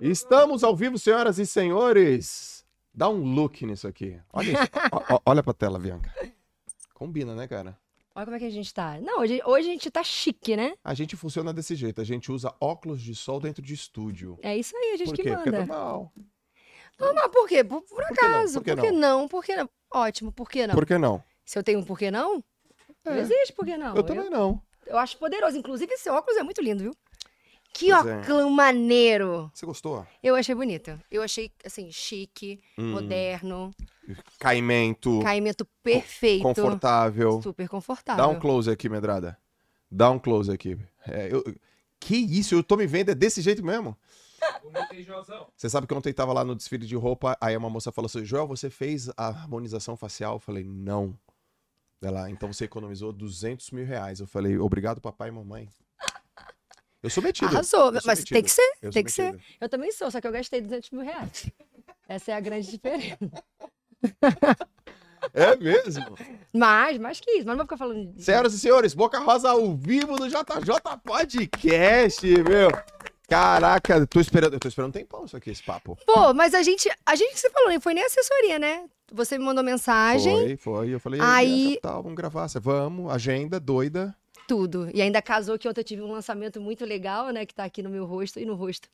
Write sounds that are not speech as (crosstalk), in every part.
Estamos ao vivo, senhoras e senhores. Dá um look nisso aqui. Olha isso. (laughs) O- o- olha pra tela, Bianca. Combina, né, cara? Olha como é que a gente tá. Não, hoje, hoje a gente tá chique, né? A gente funciona desse jeito. A gente usa óculos de sol dentro de estúdio. É isso aí, a gente Por que quê? Porque é manda. normal. Não, mas por quê? Por, por que não? acaso. Por que Por que não? Por que não? Ótimo, por que não? Por que não? Se eu tenho um por que não, não É. existe por que não. Eu também não. eu acho poderoso. Inclusive, esse óculos é muito lindo, viu? Que Pois é. óculos maneiro. Você gostou? Eu achei bonito. Eu achei, assim, chique, Hum. moderno, Caimento, caimento perfeito. confortável. Super confortável. Dá um close aqui, Medrada. Dá um close aqui. É, eu- Que isso? Eu tô me vendo é desse jeito mesmo? Você sabe que ontem tava lá no desfile de roupa, aí uma moça falou assim: Joel, você fez a harmonização facial? Eu falei: não. Ela, então você economizou 200 mil reais. Eu falei: obrigado, papai e mamãe. Eu sou metido. Arrasou. Eu Mas metido. tem que ser, Eu tem que ser. metido. Eu também sou, só que eu gastei 200 mil reais. Essa é a grande diferença. É mesmo? Mais, mais que isso. Mas não vou ficar falando de... Senhoras e senhores, Boca Rosa ao vivo no JJ Podcast, meu. Caraca, eu tô esperando, eu tô esperando um tempão isso aqui, esse papo. Pô, mas a gente, a gente que você falou, não foi nem assessoria, né? Você me mandou mensagem, Foi, foi. Eu falei, Aí- aí, capital, vamos gravar. Você, vamos, agenda, doida. Tudo. E ainda casou que ontem eu tive um lançamento muito legal, né? Que tá aqui no meu rosto e no rosto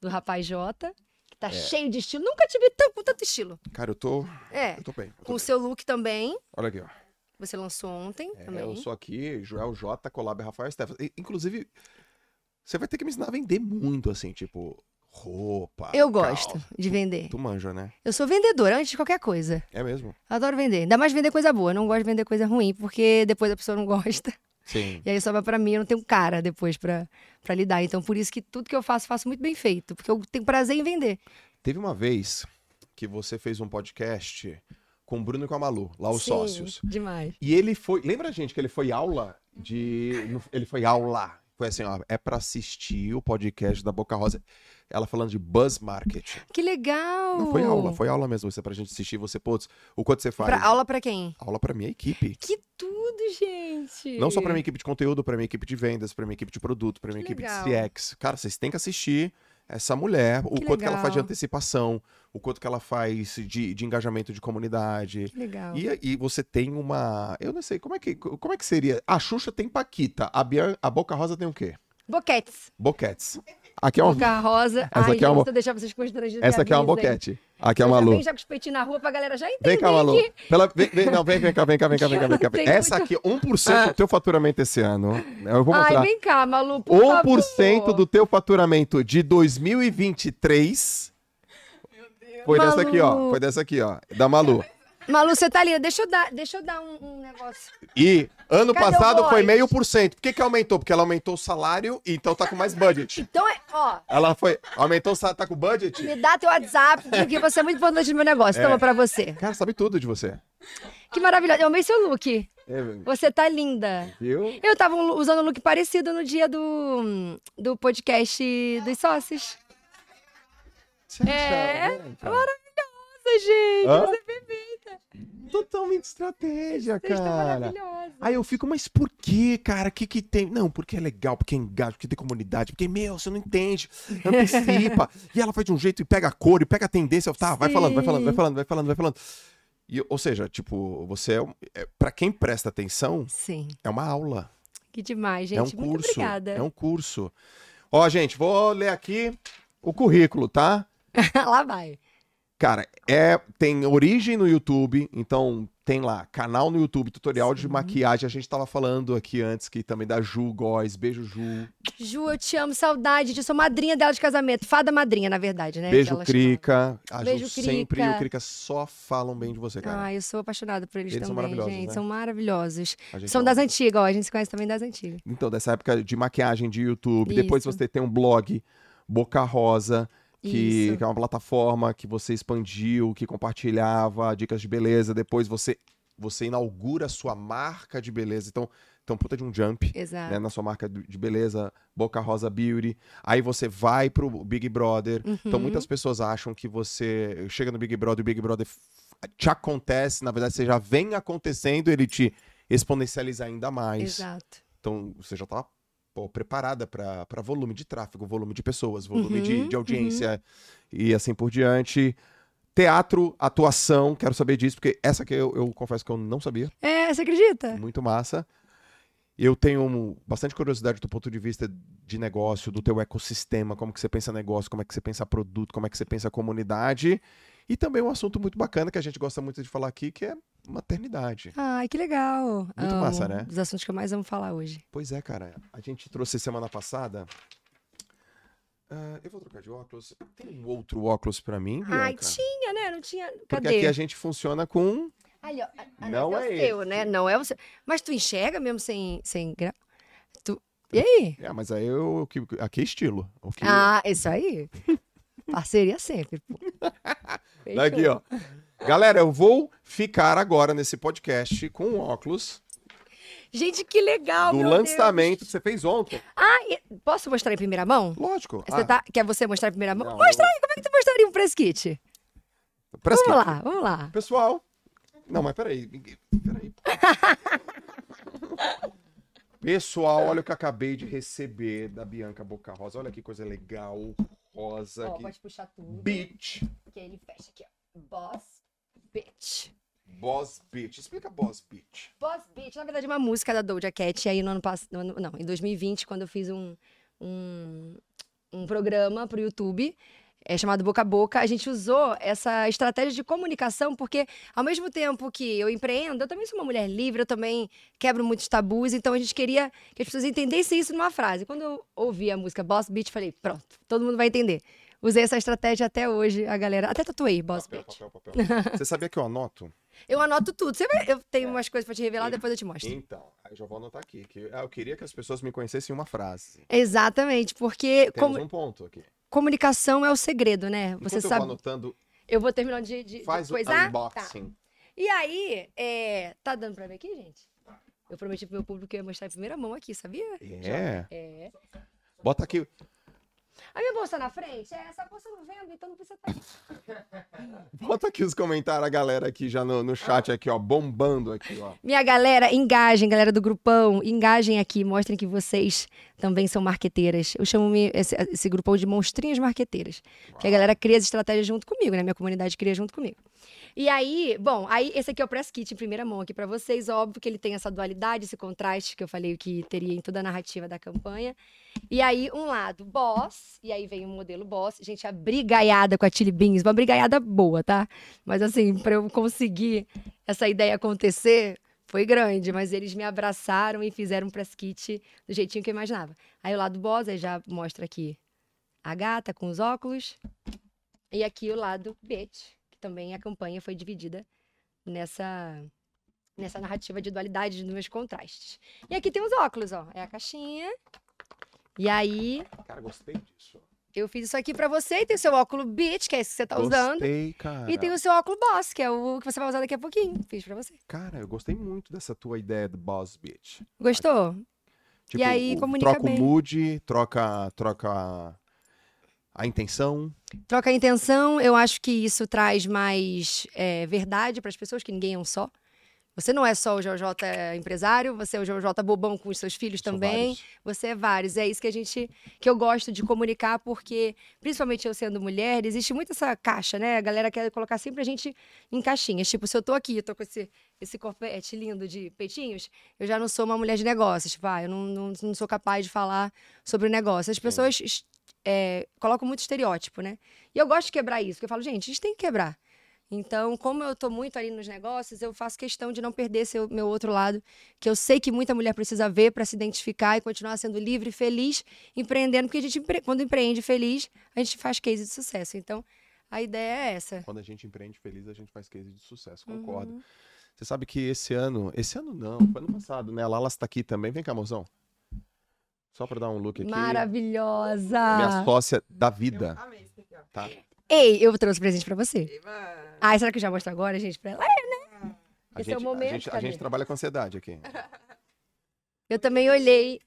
do rapaz Jota. Que É. tá cheio de estilo. Nunca tive tanto, com tanto estilo. Cara, eu tô. É. Eu tô bem. eu tô Com o seu look também. Olha aqui, ó. Você lançou ontem É, também. eu sou aqui, Joel J, Collab Rafael Stefan. Inclusive, você vai ter que me ensinar a vender muito, assim, tipo, roupa. Eu gosto calça. de vender. Tu manja, né? Eu sou vendedora antes de qualquer coisa. É mesmo? Adoro vender. Ainda mais vender coisa boa. Não gosto de vender coisa ruim, porque depois a pessoa não gosta. Sim. E aí sobra pra mim, eu não tenho cara depois pra, pra lidar. Então, por isso que tudo que eu faço, faço muito bem feito. Porque eu tenho prazer em vender. Teve uma vez que você fez um podcast com o Bruno e com a Malu, lá os Sim, sócios. Demais. E ele foi. Lembra, gente, que ele foi aula de. Ele foi aula. Foi assim, ó. É pra assistir o podcast da Boca Rosa. Ela falando de buzz marketing. Que legal! Não foi aula, foi aula mesmo. Você pra gente assistir, você, putz, o quanto você faz. Pra, aula pra quem? Aula pra minha equipe. Que tudo, gente! Não só pra minha equipe de conteúdo, pra minha equipe de vendas, pra minha equipe de produto, pra minha Que equipe legal. de CX. Cara, vocês têm que assistir essa mulher, o Que quanto que ela faz de legal. antecipação, o quanto que ela faz de, de engajamento de comunidade. Que legal. E aí você tem uma. Eu não sei, como é que, como é que seria? A Xuxa tem Paquita, a, Bian... a Boca Rosa tem o quê? Boquetes. Boquetes. Aqui é uma. Boca rosa. Essa Ai, aqui é uma deixar vocês constrangidos. Essa aqui é uma boquete. Aqui é uma Lu. venho já com os peitinhos na rua pra galera já entender Vem cá, Malu. que- Pela... Vem, vem, não, vem, vem cá, vem cá, vem cá, vem cá, vem (laughs) cá. Essa aqui, 1% do teu faturamento esse ano. Eu vou Ai, mostrar. vem cá, Malu, por 1% favor. do teu faturamento de 2023 foi dessa aqui, ó. Malu. Foi dessa aqui, ó. Da Malu. Malu, você tá linda. Deixa eu dar, deixa eu dar um, um negócio. E ano Cadê passado foi meio por cento. Por que, que aumentou? Porque ela aumentou o salário e então tá com mais budget. Então, é, ó, Ela foi. Aumentou o salário, tá com budget? me dá teu WhatsApp, porque você é muito importante no meu negócio. É. Toma pra você. Cara, sabe tudo de você. Que maravilhoso. Eu amei seu look. É, Você tá linda. viu? Eu tava usando um look parecido no dia do, do podcast dos sócios. Você É, acha, gente, Hã? você é perfeita. Totalmente estratégia, Vocês estão cara. Aí eu fico, mas por que, cara? O que que tem? Não, porque é legal, porque engaja, porque tem comunidade, porque, meu, você não entende, antecipa. (laughs) e ela faz de um jeito e pega a cor e pega a tendência. Tá, vai falando, vai falando, vai falando, vai falando, vai falando. E, ou seja, tipo, você é, é para quem presta atenção, Sim, é uma aula, que demais, gente. é um Muito curso, obrigada. é um curso. Ó, gente, vou ler aqui o currículo, tá? (laughs) Lá vai. Cara, é, tem origem no YouTube, então tem lá canal no YouTube, tutorial de Sim. maquiagem. A gente tava falando aqui antes que também da Ju Góes, beijo Ju, Ju, eu te amo, saudade. Eu sou madrinha dela de casamento. Fada madrinha, na verdade, né? beijo ela Crica. A Beijo, Ju sempre e Crica. o Crica só falam bem de você, cara. Ai, eu sou apaixonada por eles, Eles são também, maravilhosos, gente. né? São maravilhosos. São ama. das antigas, ó. A gente se conhece também das antigas. Então, dessa época de maquiagem de YouTube. Depois Isso. você tem um blog, Boca Rosa, que, que é uma plataforma que você expandiu, que compartilhava dicas de beleza. Depois você, você inaugura a sua marca de beleza. Então, então puta de um jump. Né, na sua marca de beleza, Boca Rosa Beauty. Aí você vai pro Big Brother. Então Uhum. muitas pessoas acham que você chega no Big Brother, o Big Brother te acontece, na verdade você já vem acontecendo, ele te exponencializa ainda mais. Exato. Então você já tá pô, preparada para volume de tráfego, volume de pessoas, volume Uhum, de, de audiência e assim por diante. Teatro, atuação, quero saber disso, porque essa aqui eu, eu confesso que eu não sabia. É, você acredita? Muito massa. Eu tenho bastante curiosidade do ponto de vista de negócio, do teu ecossistema, como que você pensa negócio, como é que você pensa produto, como é que você pensa comunidade. E também um assunto muito bacana que a gente gosta muito de falar aqui, que é maternidade. Ai, que legal. Muito Amo. massa, né? Dos assuntos que eu mais amo falar hoje. Pois é, cara. A gente trouxe semana passada. Ah, eu vou trocar de óculos. Tem um outro óculos pra mim, Bianca? Ai, tinha, né? Não tinha. Porque Cadê? aqui a gente funciona com. Ali, ó. Não é o seu, né? Não é o seu. Mas tu enxerga mesmo sem, sem grau? Tu... E aí? É, mas aí eu. que- Aqui é estilo. O que... Ah, isso aí. Parceria sempre, pô. (laughs) Daqui, ó. Galera, eu vou ficar agora nesse podcast com um óculos Gente, que legal, do meu lançamento que você fez ontem. Ah, e- posso mostrar em primeira mão? Lógico. Você Ah, tá... Quer você mostrar em primeira mão? Não, Mostra eu- aí, como é que tu mostraria um press kit? press Vamos kit. lá, vamos lá. Pessoal. Não, mas peraí. Peraí. (laughs) Pessoal, olha o que eu acabei de receber da Bianca Boca Rosa. Olha que coisa legal. Rosa. Ó, que... pode puxar tudo. Beach. Que ele fecha aqui, ó. Boss Bitch. Boss Beach. Explica Boss Beach. Boss Bitch, na verdade, é uma música da Doja Cat. E aí, no ano passado. Não, em 2020, quando eu fiz um, um, um programa pro YouTube. É chamado Boca a Boca, a gente usou essa estratégia de comunicação, porque ao mesmo tempo que eu empreendo, eu também sou uma mulher livre, eu também quebro muitos tabus, então a gente queria que as pessoas entendessem isso numa frase. Quando eu ouvi a música Boss Bitch, falei, pronto, todo mundo vai entender. Usei essa estratégia até hoje, a galera. Até tatuei Boss Papel, Bitch. papel, papel. Você sabia que eu anoto? (laughs) Eu anoto tudo. Você vai- eu tenho umas coisas pra te revelar, depois eu te mostro. Então, eu já vou anotar aqui. Que eu queria que as pessoas me conhecessem em uma frase. Exatamente, porque Temos comu- um ponto aqui. Comunicação é o segredo, né? Enquanto Você eu sabe. vou anotando, Eu vou terminando de, de, de faz o coisar. Tá. unboxing. E aí, é... tá dando pra ver aqui, gente? Eu prometi pro meu público que eu ia mostrar em primeira mão aqui, sabia? É. É. Bota aqui. A minha bolsa na frente? É, essa bolsa eu não vendo, então não precisa estar. (laughs) Bota aqui os comentários, a galera aqui já no, no chat aqui, ó, bombando aqui, ó. Minha galera, engajem, galera do grupão, engajem aqui, mostrem que vocês também são marqueteiras. Eu chamo esse, esse grupão de monstrinhas marqueteiras. Que a galera cria as estratégias junto comigo, né? Minha comunidade cria junto comigo. E aí, bom, aí esse aqui é o press kit em primeira mão aqui pra vocês. Óbvio que ele tem essa dualidade, esse contraste que eu falei que teria em toda a narrativa da campanha. E aí, um lado, boss, e aí vem o modelo boss. Gente, a brigaiada com a Chili Beans, uma brigaiada boa, tá? Mas assim, pra eu conseguir essa ideia acontecer, foi grande, mas eles me abraçaram e fizeram um press kit do jeitinho que eu imaginava. Aí o lado boss, aí já mostra aqui a gata com os óculos. E aqui o lado bitch, que também a campanha foi dividida nessa nessa narrativa de dualidade dos meus contrastes. E aqui tem os óculos, ó. É a caixinha. E aí, Cara, gostei disso. eu fiz isso aqui pra você e tem o seu óculo bitch, que é esse que você tá usando. Gostei, cara. E tem o seu óculo boss, que é o que você vai usar daqui a pouquinho. Fiz pra você. Cara, eu gostei muito dessa tua ideia do Boss Bitch. Gostou? Tipo, aí, o- comunica troca bem. o mood, troca, troca a intenção. Troca a intenção, eu acho que isso traz mais é, verdade para as pessoas, que ninguém é um só. Você não é só o JJ empresário, você é o JJ bobão com os seus filhos São também. vários. Você é vários. É isso que a gente que eu gosto de comunicar, porque, principalmente eu sendo mulher, existe muito essa caixa, né? A galera quer colocar sempre a gente em caixinhas. Tipo, se eu tô aqui, eu tô com esse, esse corpete lindo de peitinhos, eu já não sou uma mulher de negócios. Tipo, ah, eu não, não, não sou capaz de falar sobre negócio. As pessoas es- é, colocam muito estereótipo, né? E eu gosto de quebrar isso, porque eu falo, gente, a gente tem que quebrar. Então, como eu tô muito ali nos negócios, eu faço questão de não perder seu, meu outro lado, que eu sei que muita mulher precisa ver para se identificar e continuar sendo livre e feliz, empreendendo, porque a gente, quando empreende feliz, a gente faz case de sucesso. Então, a ideia é essa. Quando a gente empreende feliz, a gente faz case de sucesso. Concordo. Uhum. Você sabe que esse ano. Esse ano não, foi ano passado, né? A Lala está aqui também. Vem cá, mozão. Só pra dar um look aqui. Maravilhosa! Minha sócia da vida. Amei esse aqui, ó. Tá? Ei, eu trouxe presente para você. Eba! Ah, será que eu já mostro agora, gente? Pra ela? É, né? A Esse é o gente, momento, a gente, a gente trabalha com ansiedade aqui. Eu também olhei.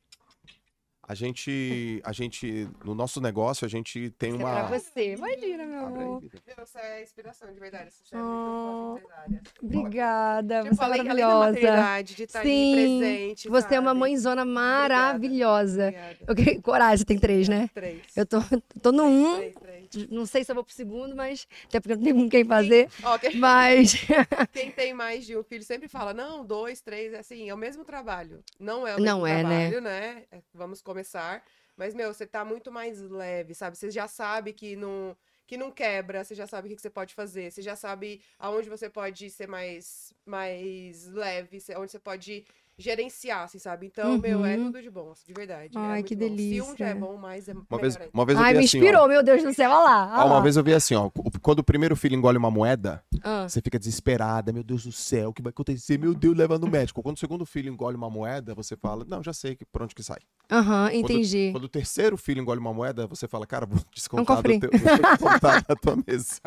A gente, a gente, no nosso negócio, a gente tem Isso é uma. pra você. Imagina, meu Abre amor. você é inspiração, de verdade. Você é Oh, empresária. Obrigada, Tipo, você é maravilhosa. de estar ali Sim, presente, Você é uma sabe? mãezona maravilhosa. Obrigada. Eu queria... Coragem, você tem três, né? Três. Eu tô, tô no um, Três, três. Não sei se eu vou pro segundo, mas até porque eu não tenho com quem fazer. Ó, quem, Mas (laughs) quem tem mais de um filho sempre fala, não, dois, três, é assim, é o mesmo trabalho. Não é o mesmo Não é, né? trabalho, né? É, Vamos começar. Mas, meu, você tá muito mais leve, sabe? Você já sabe que não, que não quebra, você já sabe o que você pode fazer, você já sabe aonde você pode ser mais, mais leve, onde você pode gerenciar, assim, sabe? Então, meu, é Uhum. tudo de bom, assim, de verdade. é Ai, muito que bom. Se um já é delícia. bom, mais é Uma vez, uma vez eu Ai, vi me assim, ó. inspirou, meu Deus do céu, olha lá. Ah, olha uma lá. vez eu vi assim, ó. Quando o primeiro filho engole uma moeda, Ah, você fica desesperada, meu Deus do céu, o que vai acontecer? Meu Deus, leva no médico. Quando o segundo filho engole uma moeda, você fala, não, já sei que por onde que sai. Aham, Quando- entendi. Quando o terceiro filho engole uma moeda, você fala, cara, vou descontar, do teu, vou descontar da tua mesa.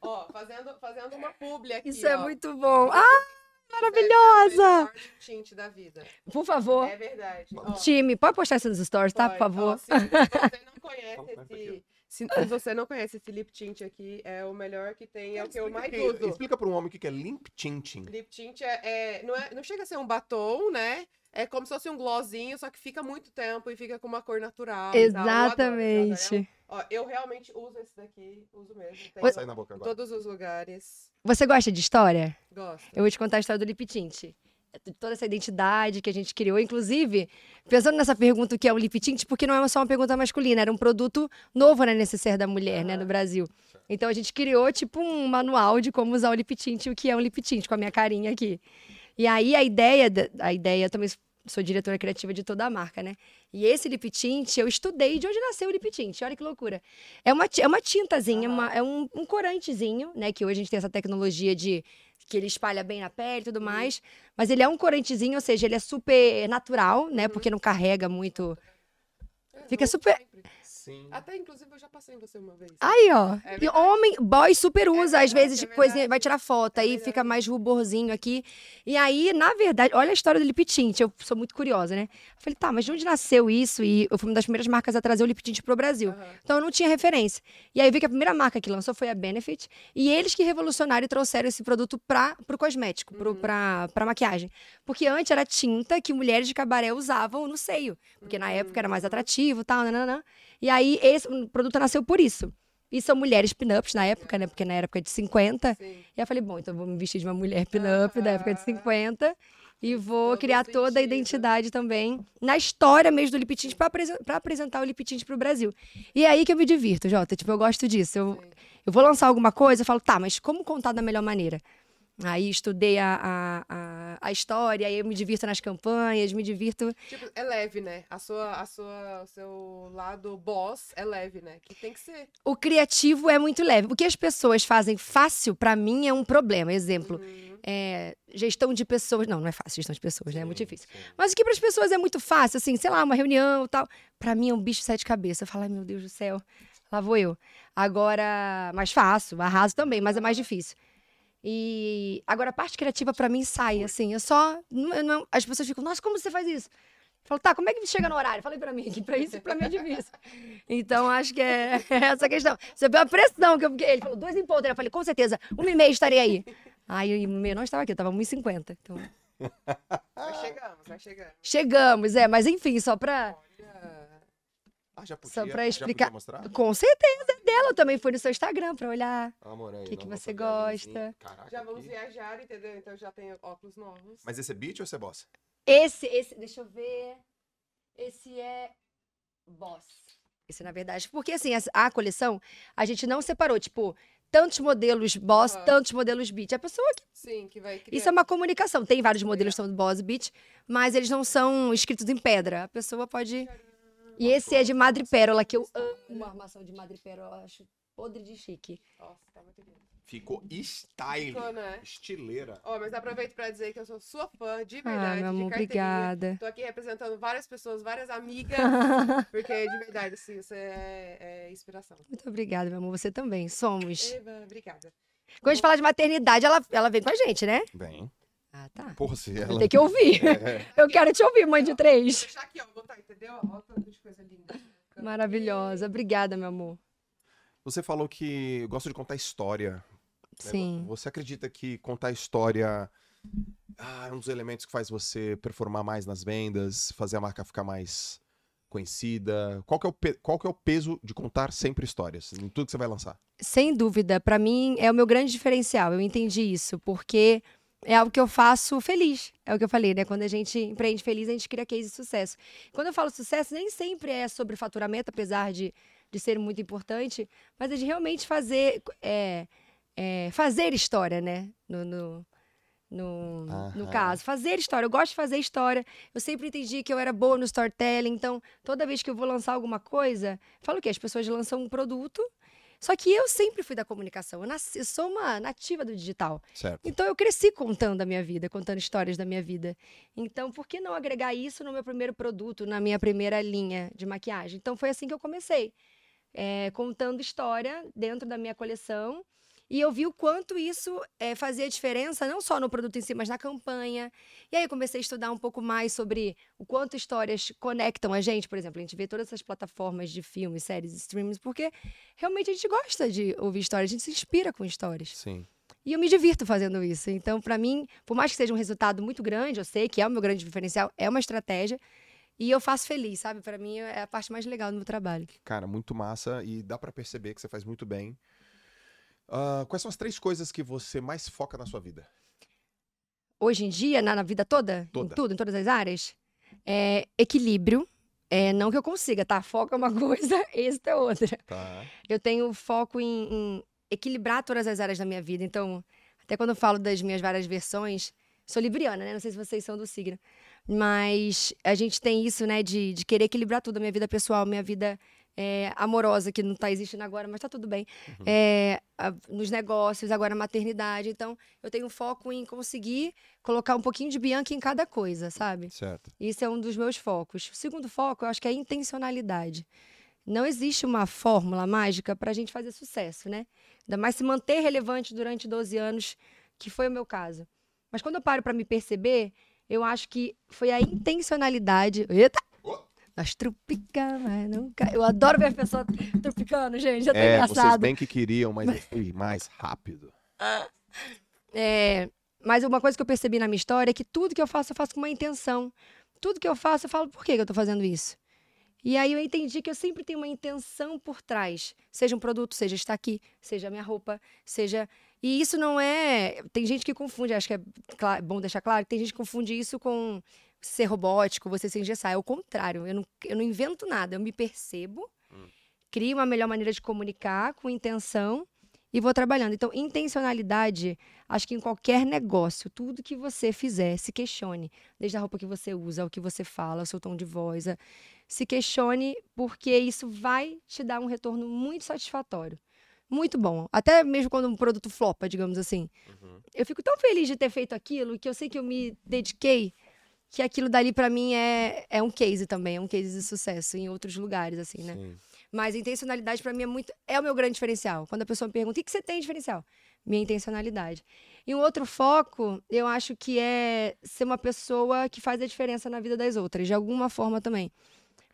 Ó, fazendo, fazendo uma publi (laughs) aqui, Isso é ó. muito bom. Ah, É maravilhosa! melhor tinte da vida. por favor. É verdade. Ó, Time, pode postar isso nos stories, tá? Por favor. Ó, se você não conhece (laughs) esse... Se, se você não conhece esse lip tint aqui, é o melhor que tem, é o que eu mais uso. Explica pra um homem o que é limp tinting. Lip tint é, é- não, é, não chega a ser um batom, né? É como se fosse um glossinho, só que fica muito tempo e fica com uma cor natural. tal. Eu adoro, eu adoro. Exatamente. Ó, eu realmente uso esse daqui, uso mesmo. Vai sair na boca em agora. todos os lugares. Você gosta de história? Gosto. Eu vou te contar a história do Lip Tint. É Toda essa identidade que a gente criou, inclusive, pensando nessa pergunta o que é o lip tint, porque não é só uma pergunta masculina, era um produto novo na necessaire da mulher, né, no Brasil. Então a gente criou tipo um manual de como usar o lip tint e o que é um lip tint, com a minha carinha aqui. E aí a ideia, a ideia, eu também sou diretora criativa de toda a marca, né? E esse lip tint, eu estudei de onde nasceu o lip tint, olha que loucura. É uma, é uma tintazinha, uma- é um, um corantezinho, né? Que hoje a gente tem essa tecnologia de que ele espalha bem na pele e tudo mais. Mas ele é um corantezinho, ou seja, ele é super natural, né? Porque não carrega muito. É, Fica super- sempre. Sim. Até, inclusive, eu já passei em você uma vez. Aí, ó. É e homem, boy super usa, às verdade, vezes, é coisinha, verdade. vai tirar foto, É aí verdade. fica mais ruborzinho aqui. E aí, na verdade, olha a história do lip tint, eu sou muito curiosa, né? Eu falei, tá, mas de onde nasceu isso? E eu fui uma das primeiras marcas a trazer o lip tint pro Brasil. Aham. Então eu não tinha referência. E aí eu vi que a primeira marca que lançou foi a Benefit. E eles que revolucionaram e trouxeram esse produto para o cosmético, pro, pra, pra maquiagem. Porque antes era tinta que mulheres de cabaré usavam no seio. Porque na época era mais atrativo e tal, nananã. E aí esse o produto nasceu por isso. E são mulheres pin-ups na época, né? Porque na época de 50. Sim. E aí eu falei, bom, então eu vou me vestir de uma mulher pin-up da época de Aham. 50. E vou Todo criar toda a sentido. identidade também na história mesmo do lip tint pra, apresen- pra apresentar o lip tint pro Brasil. E é aí que eu me divirto, Jota. Tipo, eu gosto disso. Eu, eu vou lançar alguma coisa, eu falo, tá, mas como contar da melhor maneira? Aí estudei a, a, a, história, aí eu me divirto nas campanhas, me divirto. Tipo, é leve, né? A sua, a sua, o seu lado boss é leve, né? Que tem que ser. O criativo é muito leve. O que as pessoas fazem fácil, pra mim, é um problema. Exemplo, Uhum. é, gestão de pessoas. Não, não é fácil gestão de pessoas, né? É muito difícil. sim. Mas o que para as pessoas é muito fácil, assim, sei lá, uma reunião e tal. Pra mim é um bicho de sete cabeças. Eu falo, ai meu Deus do céu, lá vou eu. Agora, mais fácil, arraso também, mas é mais difícil. E agora a parte criativa pra mim sai, assim, eu só. eu não- as pessoas ficam, nossa, como você faz isso? Eu falo, tá, como é que chega no horário? Falei pra mim, que pra isso pra mim é difícil. Então, acho que é (laughs) essa questão. Você vê a pressão que eu fiquei. Ele falou, dois em ponto. Eu falei, com certeza, uma e meia estarei aí. Aí, e meia não estava aqui, eu tava 1h50. Então, Mas chegamos, vai chegando. chegamos, é, mas enfim, só pra. Ah, já podia, Só pra já explicar- podia mostrar? Com certeza, dela eu também fui no seu Instagram pra olhar. Amor, aí, Que que você gosta? Caraca, Já vamos aqui. viajar, entendeu? Então já tenho óculos novos. Mas esse é beat ou esse é boss? Esse, esse, deixa eu ver. Esse é Boss. Esse, na verdade, porque assim, as- a, coleção, a gente não separou, tipo, tantos modelos Boss, Aham. tantos modelos Beat. A pessoa que. Sim, que vai criar. Isso é uma comunicação. Tem vários modelos que são Boss e Beat, mas eles não são escritos em pedra. A pessoa pode. E esse é de madrepérola, que eu amo a armação de madrepérola. Eu acho podre de chique. Nossa, tá muito lindo. Ficou style. Ficou, né? Estileira. Ó, mas aproveito pra dizer que eu sou sua fã, de Ah, verdade, meu amor, obrigada. Tô aqui representando várias pessoas, várias amigas, (laughs) porque de verdade, assim, você é, é inspiração. Muito obrigada, meu amor. Você também. Somos. Eva, obrigada. Quando a gente fala de maternidade, ela, ela vem com a gente, né? Bem. Ah, tá. Porra, se Vou ela. ter que ouvir. (laughs) É, Eu quero te ouvir, mãe de Vou três. deixar aqui, ó. Vou botar, entendeu? Olha o tanto de coisa linda. Maravilhosa. Obrigada, meu amor. Você falou que gosta de contar história. né? Sim. Você acredita que contar história ah, é um dos elementos que faz você performar mais nas vendas, fazer a marca ficar mais conhecida? Qual que é o, pe- qual que é o peso de contar sempre histórias em tudo que você vai lançar? Sem dúvida, pra mim é o meu grande diferencial. Eu entendi isso, porque é algo que eu faço feliz. É o que eu falei, né? Quando a gente empreende feliz, a gente cria case de sucesso. Quando eu falo sucesso, nem sempre é sobre faturamento, apesar de, de ser muito importante, mas é de realmente fazer, é, é, fazer história, né? No, no, no, no caso. Fazer história. Eu gosto de fazer história. Eu sempre entendi que eu era boa no storytelling. Então, toda vez que eu vou lançar alguma coisa, falo o quê? As pessoas lançam um produto. Só que eu sempre fui da comunicação. Eu, nasci, eu sou uma nativa do digital. Certo. Então eu cresci contando a minha vida, contando histórias da minha vida. Então por que não agregar isso no meu primeiro produto, na minha primeira linha de maquiagem? Então foi assim que eu comecei, é, contando história dentro da minha coleção. E eu vi o quanto isso é, fazia diferença, não só no produto em si, mas na campanha. E aí eu comecei a estudar um pouco mais sobre o quanto histórias conectam a gente. Por exemplo, a gente vê todas essas plataformas de filmes, séries, streams, porque realmente a gente gosta de ouvir histórias, a gente se inspira com histórias. Sim. E eu me divirto fazendo isso. Então, pra mim, por mais que seja um resultado muito grande, eu sei que é o meu grande diferencial, é uma estratégia. E eu faço feliz, sabe? Pra mim é a parte mais legal do meu trabalho. Cara, muito massa e dá pra perceber que você faz muito bem. Ah, quais são as três coisas que você mais foca na sua vida? Hoje em dia, na, na vida toda, Toda. em tudo, em todas as áreas, é equilíbrio. É, não que eu consiga, tá? Foco é uma (laughs) coisa, êxito é outra. Tá. Eu tenho foco em, em equilibrar todas as áreas da minha vida. Então, até quando eu falo das minhas várias versões, sou libriana, né? Não sei se vocês são do signo. Mas a gente tem isso, né, de, de querer equilibrar tudo, a minha vida pessoal, minha vida é, amorosa, que não tá existindo agora, mas tá tudo bem. Uhum. É, a- nos negócios, agora a maternidade. Então, eu tenho foco em conseguir colocar um pouquinho de Bianca em cada coisa, sabe? Certo. Isso é um dos meus focos. O segundo foco, eu acho que é a intencionalidade. Não existe uma fórmula mágica para a gente fazer sucesso, né? Ainda mais se manter relevante durante 12 anos, que foi o meu caso. Mas quando eu paro para me perceber, eu acho que foi a intencionalidade. Eita! Nós trupicamos, mas nunca. Eu adoro ver a pessoa trupicando, gente. Já tá É, vocês engraçado. bem que queriam, mas eu fui mais rápido. É, mas uma coisa que eu percebi na minha história é que tudo que eu faço, eu faço com uma intenção. Tudo que eu faço, eu falo, por que que eu tô fazendo isso? E aí eu entendi que eu sempre tenho uma intenção por trás. Seja um produto, seja estar aqui, seja minha roupa, seja. E isso não é. Tem gente que confunde, acho que é bom deixar claro, tem gente que confunde isso com ser robótico, você se engessar. É o contrário. Eu não, eu não invento nada, eu me percebo, crio uma melhor maneira de comunicar com intenção e vou trabalhando. Então, intencionalidade, acho que em qualquer negócio, tudo que você fizer, se questione. Desde a roupa que você usa, o que você fala, o seu tom de voz. a- Se questione, porque isso vai te dar um retorno muito satisfatório. Muito bom. Até mesmo quando um produto flopa, digamos assim. Eu fico tão feliz de ter feito aquilo, que eu sei que eu me dediquei, que aquilo dali pra mim é, é um case também, é um case de sucesso em outros lugares, assim, né? Sim. Mas a intencionalidade pra mim é muito é o meu grande diferencial. Quando a pessoa me pergunta: "O que você tem de diferencial?" Minha intencionalidade. E um outro foco, eu acho que é ser uma pessoa que faz a diferença na vida das outras, de alguma forma também.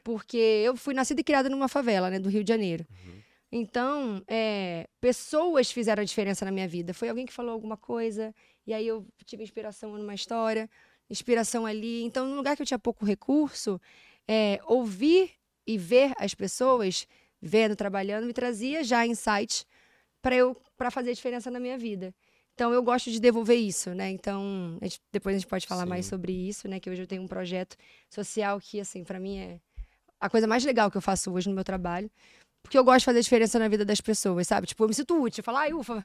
Porque eu fui nascida e criada numa favela, né, do Rio de Janeiro. Então, é, pessoas fizeram a diferença na minha vida. Foi alguém que falou alguma coisa, e aí eu tive inspiração numa história, inspiração ali. Então, num lugar que eu tinha pouco recurso, é, ouvir e ver as pessoas vendo, trabalhando, me trazia já insights para eu para fazer a diferença na minha vida. Então eu gosto de devolver isso, né? Então, a gente- depois a gente pode falar mais Sim. sobre isso, né, que hoje eu tenho um projeto social que assim, para mim é a coisa mais legal que eu faço hoje no meu trabalho, porque eu gosto de fazer a diferença na vida das pessoas, sabe? Tipo, eu me sinto útil, falar, ai, ufa,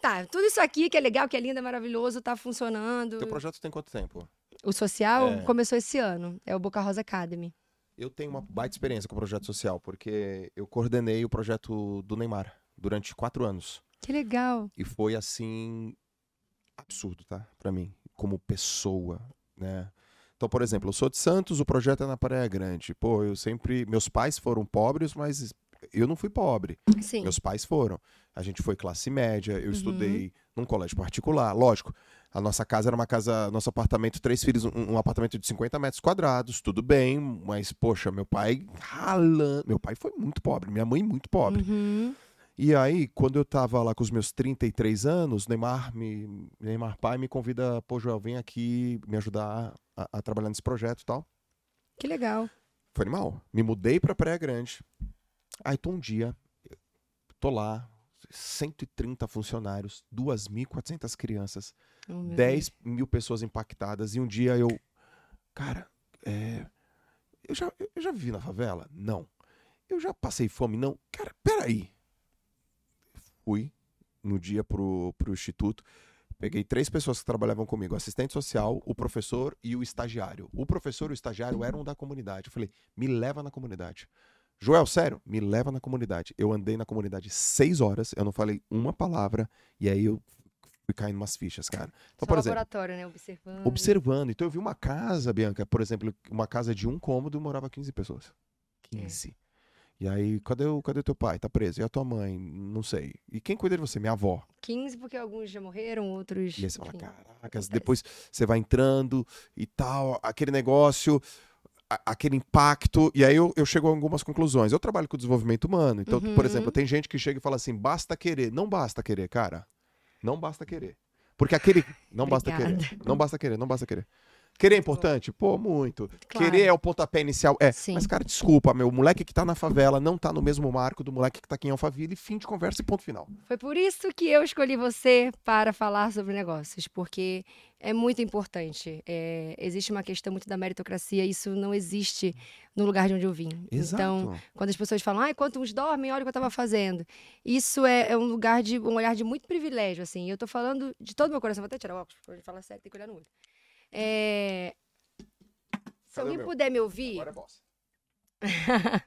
tá, tudo isso aqui que é legal, que é lindo, é maravilhoso, tá funcionando. Teu projeto tem quanto tempo? O social É. começou esse ano, é o Boca Rosa Academy. Eu tenho uma baita experiência com o projeto social, porque eu coordenei o projeto do Neymar durante quatro anos. Que legal. E foi assim absurdo, tá? Pra mim, como pessoa, né? Então, por exemplo, eu sou de Santos, o projeto é na Praia Grande. Pô, eu sempre, meus pais foram pobres, mas eu não fui pobre. Sim. Meus pais foram. A gente foi classe média, eu Uhum. estudei num colégio particular. Lógico, a nossa casa era uma casa, nosso apartamento, três filhos, um, um apartamento de 50 metros quadrados, tudo bem, mas, poxa, meu pai ralando. Meu pai foi muito pobre, minha mãe muito pobre. Uhum. E aí, quando eu tava lá com os meus 33 anos, Neymar, me, Neymar pai me convida, pô, Joel, vem aqui me ajudar a, a trabalhar nesse projeto e tal. Que legal. Foi animal. Me mudei pra Praia Grande. Aí tô um dia, tô lá, 130 funcionários, 2.400 crianças, Oh, meu 10 mil pessoas impactadas. E um dia eu, cara, é, eu, já, eu já vivi na favela? Não. Eu já passei fome? Não. Cara, peraí. Fui no dia pro, pro instituto. Peguei três pessoas que trabalhavam comigo: assistente social, o professor e o estagiário. O professor e o estagiário eram da comunidade. Eu falei: me leva na comunidade. Joel, sério, me leva na comunidade. Eu andei na comunidade seis horas, eu não falei uma palavra, e aí eu fui caindo umas fichas, cara. Então, Só por exemplo, laboratório, né? Observando. observando. Então eu vi uma casa, Bianca, por exemplo, uma casa de um cômodo morava 15 pessoas. É. 15. E aí, cadê o, cadê teu pai? Tá preso. E a tua mãe? Não sei. E quem cuida de você? Minha avó. 15, porque alguns já morreram, outros. E aí você fala, caracas, depois você vai entrando e tal, aquele negócio, aquele impacto. E aí eu, eu chego a algumas conclusões. Eu trabalho com desenvolvimento humano. Então, por Uhum. exemplo, tem gente que chega e fala assim: basta querer. Não basta querer, cara. Não basta querer. Porque aquele. Não basta querer. Não basta querer, não basta querer. Querer é importante? Pô, muito. Claro. Querer é o pontapé inicial. É. Sim. Mas, cara, desculpa, meu. O moleque que tá na favela não tá no mesmo marco do moleque que tá aqui em Alphaville. Fim de conversa e ponto final. Foi por isso que eu escolhi você para falar sobre negócios, porque é muito importante. É, existe uma questão muito da meritocracia, isso não existe no lugar de onde eu vim. Então, Exato. quando as pessoas falam, ai, quanto uns dormem, olha o que eu estava fazendo. Isso é, é um lugar de um olhar de muito privilégio, assim. Eu tô falando de todo meu coração, vou até tirar o óculos, quando ele fala sério, tem que olhar no olho. É, Se alguém puder me ouvir, Agora é bossa. (laughs)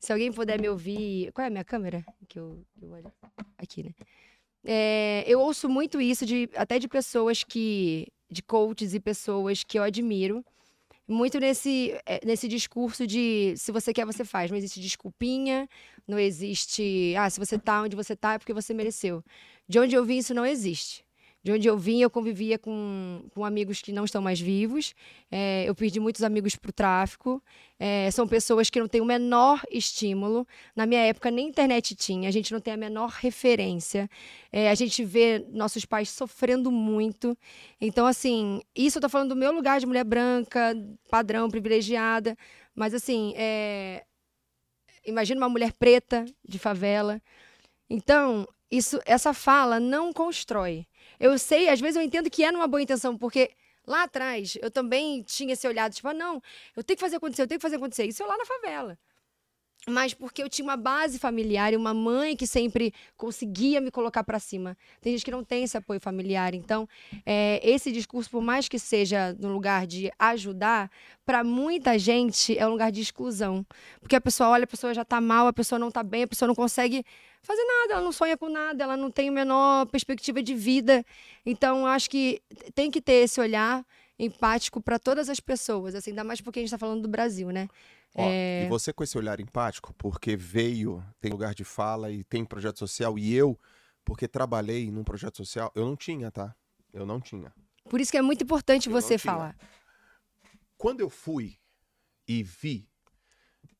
se alguém puder me ouvir. Qual é a minha câmera? Que eu, eu olho. Aqui, né? É, eu ouço muito isso de até de pessoas que. de coaches e pessoas que eu admiro. Muito nesse, é, nesse discurso de se você quer, você faz. Não existe desculpinha, não existe. Ah, se você tá onde você tá é porque você mereceu. De onde eu vim, isso não existe. De onde eu vim, eu convivia com, com amigos que não estão mais vivos. É, eu perdi muitos amigos pro tráfico. É, são pessoas que não têm o menor estímulo. Na minha época, nem internet tinha. A gente não tem a menor referência. É, a gente vê nossos pais sofrendo muito. Então, assim, isso eu tô falando do meu lugar de mulher branca, padrão, privilegiada. Mas, assim, é... imagina uma mulher preta de favela. Então, isso, essa fala não constrói. Eu sei, às vezes eu entendo que é numa boa intenção, porque lá atrás eu também tinha esse olhado, tipo, ah, não, eu tenho que fazer acontecer, eu tenho que fazer acontecer. Isso eu lá na favela. Mas porque eu tinha uma base familiar e uma mãe que sempre conseguia me colocar para cima. Tem gente que não tem esse apoio familiar. Então, é, esse discurso, por mais que seja no lugar de ajudar, para muita gente é um lugar de exclusão. Porque a pessoa olha, a pessoa já está mal, a pessoa não está bem, a pessoa não consegue fazer nada, ela não sonha com nada, ela não tem a menor perspectiva de vida. Então, acho que tem que ter esse olhar empático para todas as pessoas, assim, ainda mais porque a gente está falando do Brasil, né? Ó, É. E você com esse olhar empático, porque veio, tem lugar de fala e tem projeto social, e eu, porque trabalhei num projeto social, eu não tinha, tá? Eu não tinha. Por isso que é muito importante Eu você falar. Quando eu fui e vi,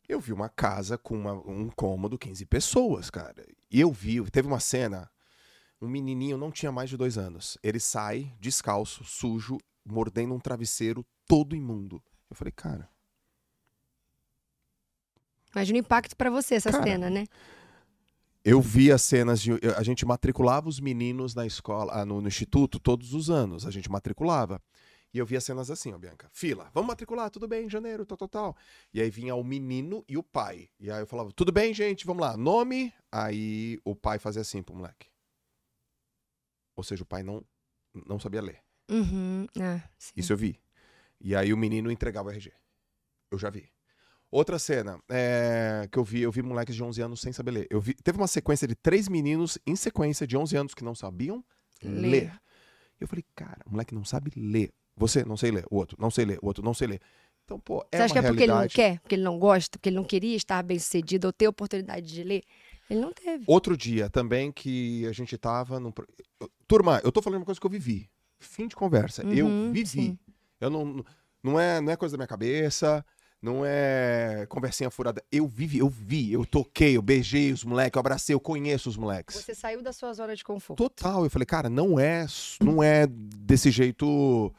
eu vi uma casa com uma- um cômodo, 15 pessoas, cara. E eu vi, teve uma cena, um menininho, não tinha mais de dois anos. Ele sai descalço, sujo, mordendo um travesseiro todo imundo. Eu falei, cara, Imagina o impacto para você essa Cara, cena, né? Eu vi as cenas de. A gente matriculava os meninos na escola, ah, no, no instituto, todos os anos. A gente matriculava. E eu via cenas assim, ó, Bianca. Fila, vamos matricular, tudo bem, em janeiro, tal, tal, tal. E aí vinha o menino e o pai. E aí eu falava, tudo bem, gente, vamos lá, nome. Aí o pai fazia assim pro moleque. Ou seja, o pai não, não sabia ler. Uhum. Ah, sim. Isso eu vi. E aí o menino entregava o RG. Eu já vi. Outra cena é, que eu vi, eu vi moleques de 11 anos sem saber ler. Eu vi, teve uma sequência de três meninos em sequência de 11 anos que não sabiam Ler. ler. Eu falei, cara, o moleque não sabe ler. Você não sei ler, o outro não sei ler, o outro não sei ler. Então, pô, é Você acha que é porque ele não realidade. quer, porque ele não gosta, porque ele não queria estar bem sucedido ou ter oportunidade de ler? Ele não teve. Outro dia também que a gente tava num... Turma, eu tô falando uma coisa que eu vivi. Fim de conversa. eu Uhum, vivi. sim. Eu não... Não é, não é coisa da minha cabeça, não é conversinha furada. Eu vivi, eu vi, eu toquei, eu beijei os moleques, eu abracei, eu conheço os moleques. Você saiu da sua zona de conforto. Total. Eu falei, cara, não é, não é desse jeito.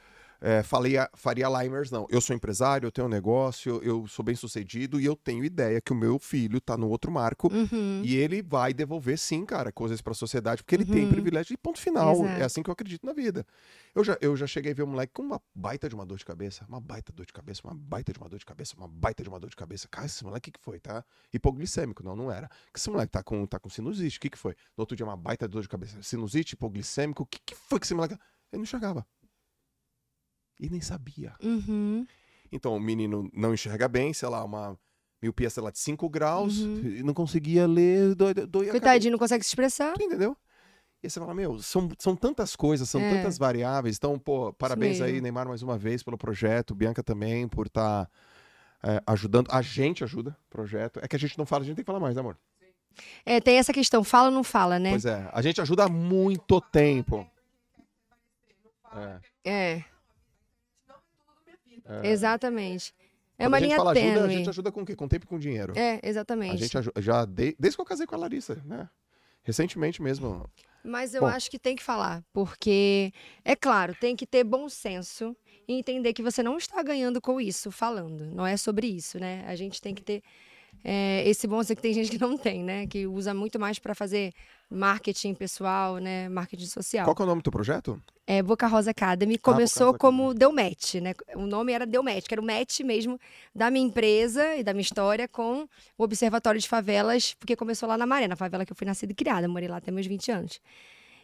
É, falei a, Faria Limers, não. Eu sou empresário, eu tenho um negócio, eu sou bem sucedido e eu tenho ideia que o meu filho tá no outro marco Uhum. e ele vai devolver, sim, cara, coisas pra sociedade, porque ele tem Uhum. privilégio e ponto final. Exato. É assim que eu acredito na vida. Eu já, eu já cheguei a ver um moleque com uma baita de uma dor de cabeça, uma baita dor de cabeça, uma baita de uma dor de cabeça, uma baita de uma dor de cabeça. Cara, esse moleque, o que, que foi, tá? Hipoglicêmico, não, não era. Que esse moleque tá com, tá com sinusite, o que, que foi? No outro dia, uma baita dor de cabeça. Sinusite, hipoglicêmico, o que, que foi que esse moleque. Ele não enxergava. E nem sabia. Uhum. Então, o menino não enxerga bem, sei lá, uma miopia, sei lá, de 5 graus, Uhum. e não conseguia ler, doi, doi a Coitadinho, não consegue se expressar. Tu entendeu? E você fala, meu, são, são tantas coisas, são É. tantas variáveis. Então, pô, parabéns aí. Neymar, mais uma vez pelo projeto. Bianca também, por estar ajudando. A gente ajuda o projeto. É que a gente não fala, a gente tem que falar mais, né, amor? É, tem essa questão, fala ou não fala, né? Pois é. A gente ajuda há muito tempo. É, É, é. exatamente. É Quando uma a gente linha fala ajuda, a tênue. gente ajuda com o quê? Com tempo e com dinheiro. É, A exatamente. gente aju- já, de- desde que eu casei com a Larissa, né? Recentemente mesmo. Mas eu Bom. acho que tem que falar, porque, é claro, tem que ter bom senso e entender que você não está ganhando com isso falando. Não é sobre isso, né? A gente tem que ter é, esse bom senso que tem gente que não tem, né? Que usa muito mais para fazer marketing pessoal, né? Marketing social. Qual que é o nome do teu projeto? É, Boca Rosa Academy Boca começou Rosa como Deu Match, né? O nome era Deu Match, que era o match mesmo da minha empresa e da minha história com o Observatório de Favelas, porque começou lá na Maré, na favela que eu fui nascida e criada, morei lá até meus 20 anos.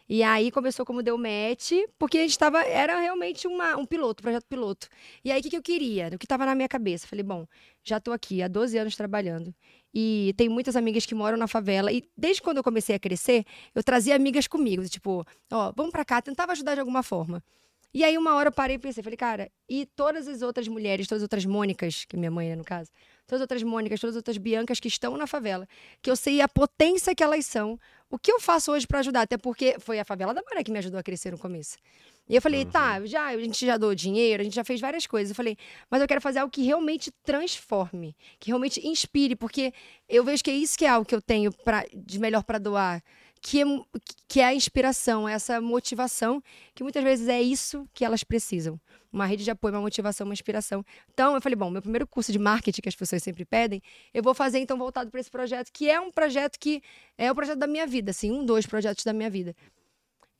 E aí começou como Deu Match, porque a gente tava, era realmente uma, um piloto, projeto piloto. E aí o que, que eu queria? O que estava na minha cabeça? Falei, bom, já estou aqui há 12 anos trabalhando. E tem muitas amigas que moram na favela. E desde quando eu comecei a crescer, eu trazia amigas comigo. Tipo, ó, vamos pra cá, tentava ajudar de alguma forma. E aí, uma hora eu parei e pensei, falei, cara, e todas as outras mulheres, todas as outras Mônicas, que minha mãe é no caso, todas as outras Mônicas, todas as outras Biancas que estão na favela, que eu sei a potência que elas são, o que eu faço hoje pra ajudar? Até porque foi a favela da Maré que me ajudou a crescer no começo. E eu falei, tá, já, a gente já doou dinheiro, a gente já fez várias coisas. Eu falei, mas eu quero fazer algo que realmente transforme, que realmente inspire, porque eu vejo que é isso que é algo que eu tenho pra, de melhor para doar, que é, que é a inspiração, essa motivação, que muitas vezes é isso que elas precisam. Uma rede de apoio, uma motivação, uma inspiração. Então, eu falei, bom, meu primeiro curso de marketing que as pessoas sempre pedem, eu vou fazer então voltado para esse projeto, que é um projeto que é o projeto da minha vida, assim, um, dois projetos da minha vida.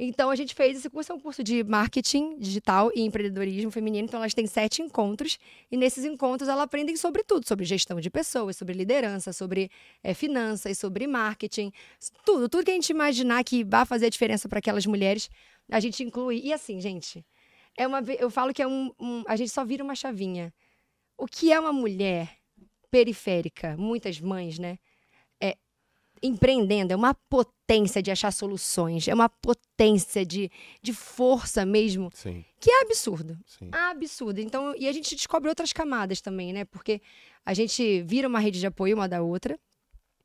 Então, a gente fez esse curso, é um curso de marketing digital e empreendedorismo feminino. Então, elas têm sete encontros. E nesses encontros, elas aprendem sobre tudo: sobre gestão de pessoas, sobre liderança, sobre eh, finanças, sobre marketing. Tudo, tudo que a gente imaginar que vai fazer a diferença para aquelas mulheres, a gente inclui. E assim, gente, é uma, eu falo que é um, um- a gente só vira uma chavinha. O que é uma mulher periférica, muitas mães, né? Empreendendo, é uma potência de achar soluções, é uma potência de, de força mesmo, Sim, que é absurdo. sim. Absurdo. Então, e a gente descobre outras camadas também, né? Porque a gente vira uma rede de apoio uma da outra.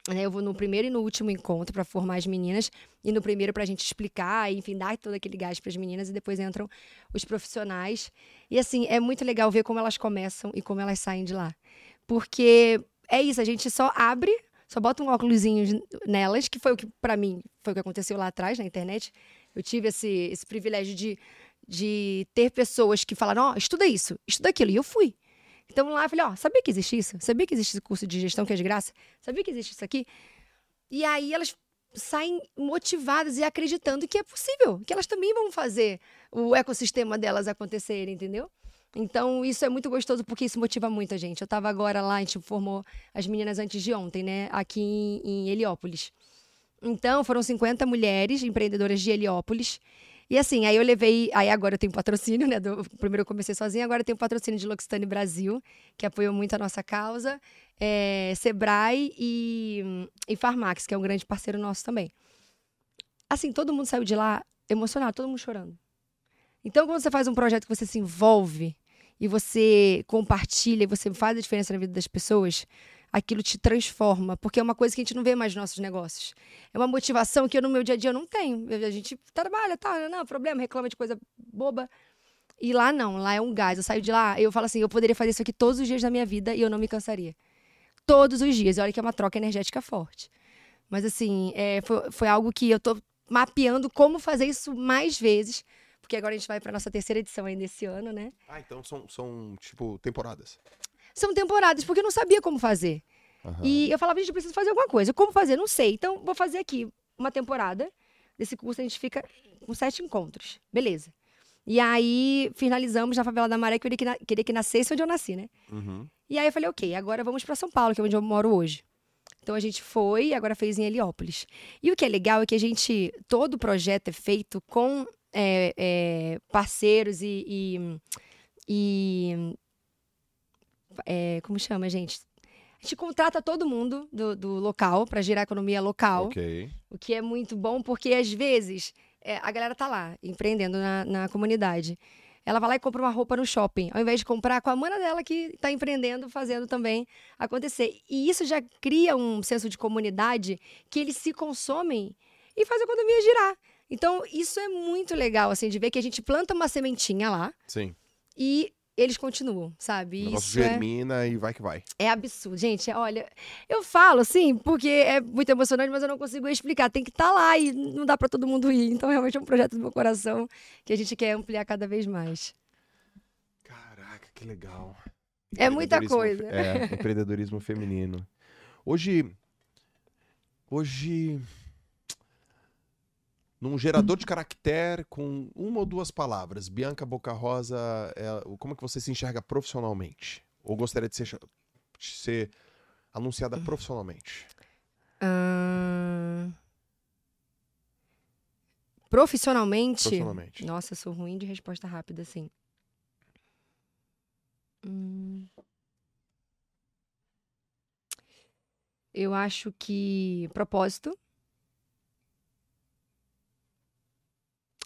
né? Eu vou no primeiro e no último encontro para formar as meninas, e no primeiro para a gente explicar, e, enfim, dar todo aquele gás para as meninas, e depois entram os profissionais. E assim, é muito legal ver como elas começam e como elas saem de lá. Porque é isso, a gente só abre, só bota um óculosinho nelas, que foi o que, para mim, foi o que aconteceu lá atrás na internet. Eu tive esse, esse privilégio de, de ter pessoas que falaram, ó, estuda isso, estuda aquilo. E eu fui. Então lá eu falei, ó, sabia que existe isso? Sabia que existe esse curso de gestão que é de graça? Sabia que existe isso aqui? E aí elas saem motivadas e acreditando que é possível, que elas também vão fazer o ecossistema delas acontecer, entendeu? Então, isso é muito gostoso porque isso motiva muito a gente. Eu tava agora lá, a gente formou as meninas antes de ontem, né? Aqui em, em Heliópolis. Então, foram 50 mulheres empreendedoras de Heliópolis. E assim, aí eu levei. Aí agora eu tenho patrocínio, né? do- primeiro eu comecei sozinha, agora eu tenho patrocínio de L'Occitane Brasil, que apoiou muito a nossa causa. é, Sebrae e, e Farmax, que é um grande parceiro nosso também. Assim, todo mundo saiu de lá emocionado, todo mundo chorando. Então, quando você faz um projeto que você se envolve e você compartilha e você faz a diferença na vida das pessoas, aquilo te transforma, porque é uma coisa que a gente não vê mais nos nossos negócios. É uma motivação que eu no meu dia a dia não tenho. A gente trabalha, tá, não, problema, reclama de coisa boba. E lá não, lá é um gás. Eu saio de lá, eu falo assim, eu poderia fazer isso aqui todos os dias da minha vida e eu não me cansaria. Todos os dias. E olha que é uma troca energética forte. Mas assim, é, foi, foi algo que eu tô mapeando como fazer isso mais vezes. Porque agora a gente vai para nossa terceira edição ainda esse ano, né? Ah, então são, são tipo, temporadas. São temporadas, porque eu não sabia como fazer. Aham. E eu falava, gente, eu preciso fazer alguma coisa. Como fazer? Não sei. Então, vou fazer aqui uma temporada. Desse curso a gente fica com sete encontros. Beleza. E aí, finalizamos na Favela da Maré, que eu queria que, na- queria que nascesse onde eu nasci, né? Uhum. E aí eu falei, ok, agora vamos para São Paulo, que é onde eu moro hoje. Então a gente foi e agora fez em Heliópolis. E o que é legal é que a gente, todo o projeto é feito com é, é, parceiros e. e, e- é, como chama, gente? A gente contrata todo mundo do, do local para gerar economia local. Ok. O que é muito bom, porque às vezes é, a galera tá lá, empreendendo na, na comunidade. Ela vai lá e compra uma roupa no shopping, ao invés de comprar com a mana dela que tá empreendendo, fazendo também acontecer. E isso já cria um senso de comunidade que eles se consomem e faz a economia girar. Então, isso é muito legal, assim, de ver que a gente planta uma sementinha lá Sim. e eles continuam, sabe? O negócio isso é... germina e vai que vai. É absurdo, gente. Olha, eu falo assim porque é muito emocionante, mas eu não consigo explicar. Tem que estar lá e não dá pra todo mundo ir. Então, realmente é um projeto do meu coração que a gente quer ampliar cada vez mais. Caraca, que legal. É muita coisa. É, empreendedorismo feminino. Hoje. Hoje. Num gerador de caractere com uma ou duas palavras, Bianca Boca Rosa, é, como é que você se enxerga profissionalmente? Ou gostaria de ser, de ser anunciada profissionalmente? Ahn, Profissionalmente. Profissionalmente. Nossa, sou ruim de resposta rápida, assim. Hum. Eu acho que propósito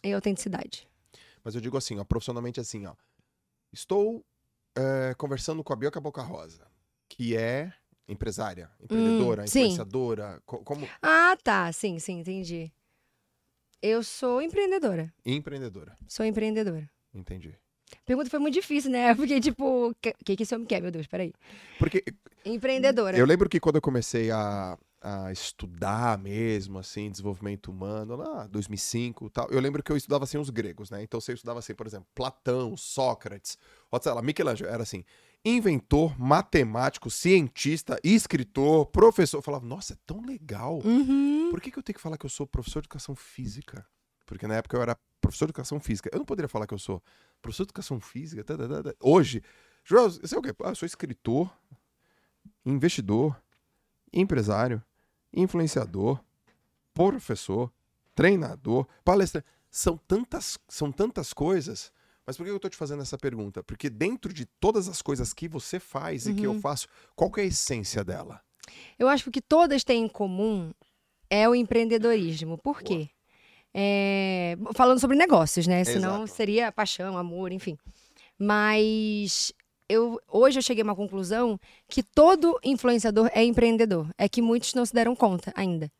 e autenticidade. Mas eu digo assim, ó, profissionalmente assim, ó. Estou é, conversando com a Bianca Boca Rosa, que é empresária, empreendedora, Hum, influenciadora, co- como Ah, tá. Sim, sim, entendi. Eu sou empreendedora. empreendedora. Sou empreendedora. Entendi. A pergunta foi muito difícil, né? (laughs) Porque, tipo, o que, que que esse homem quer, meu Deus? Peraí. Porque Empreendedora. eu lembro que quando eu comecei a, a estudar mesmo, assim, desenvolvimento humano, lá, 2005 e tal, eu lembro que eu estudava, assim, os gregos, né? Então, você estudava, assim, por exemplo, Platão, Sócrates, ou sei lá, Michelangelo, era assim, inventor, matemático, cientista, escritor, professor. Eu falava, nossa, é tão legal. Uhum. Por que, que eu tenho que falar que eu sou professor de educação física? Porque na época eu era professor de educação física. Eu não poderia falar que eu sou professor de educação física. tá, tá, tá, tá. Hoje, Joel, você é o quê? Ah, eu sou escritor, investidor, empresário, influenciador, professor, treinador, palestrante. São tantas, são tantas coisas. Mas por que eu tô te fazendo essa pergunta? Porque dentro de todas as coisas que você faz e que eu Uhum. faço, qual é a essência dela? Eu acho que o que todas têm em comum é o empreendedorismo. Por quê? É, Falando sobre negócios, né? Senão Exato. seria paixão, amor, enfim. Mas eu, hoje eu cheguei a uma conclusão que todo influenciador é empreendedor. É que muitos não se deram conta ainda.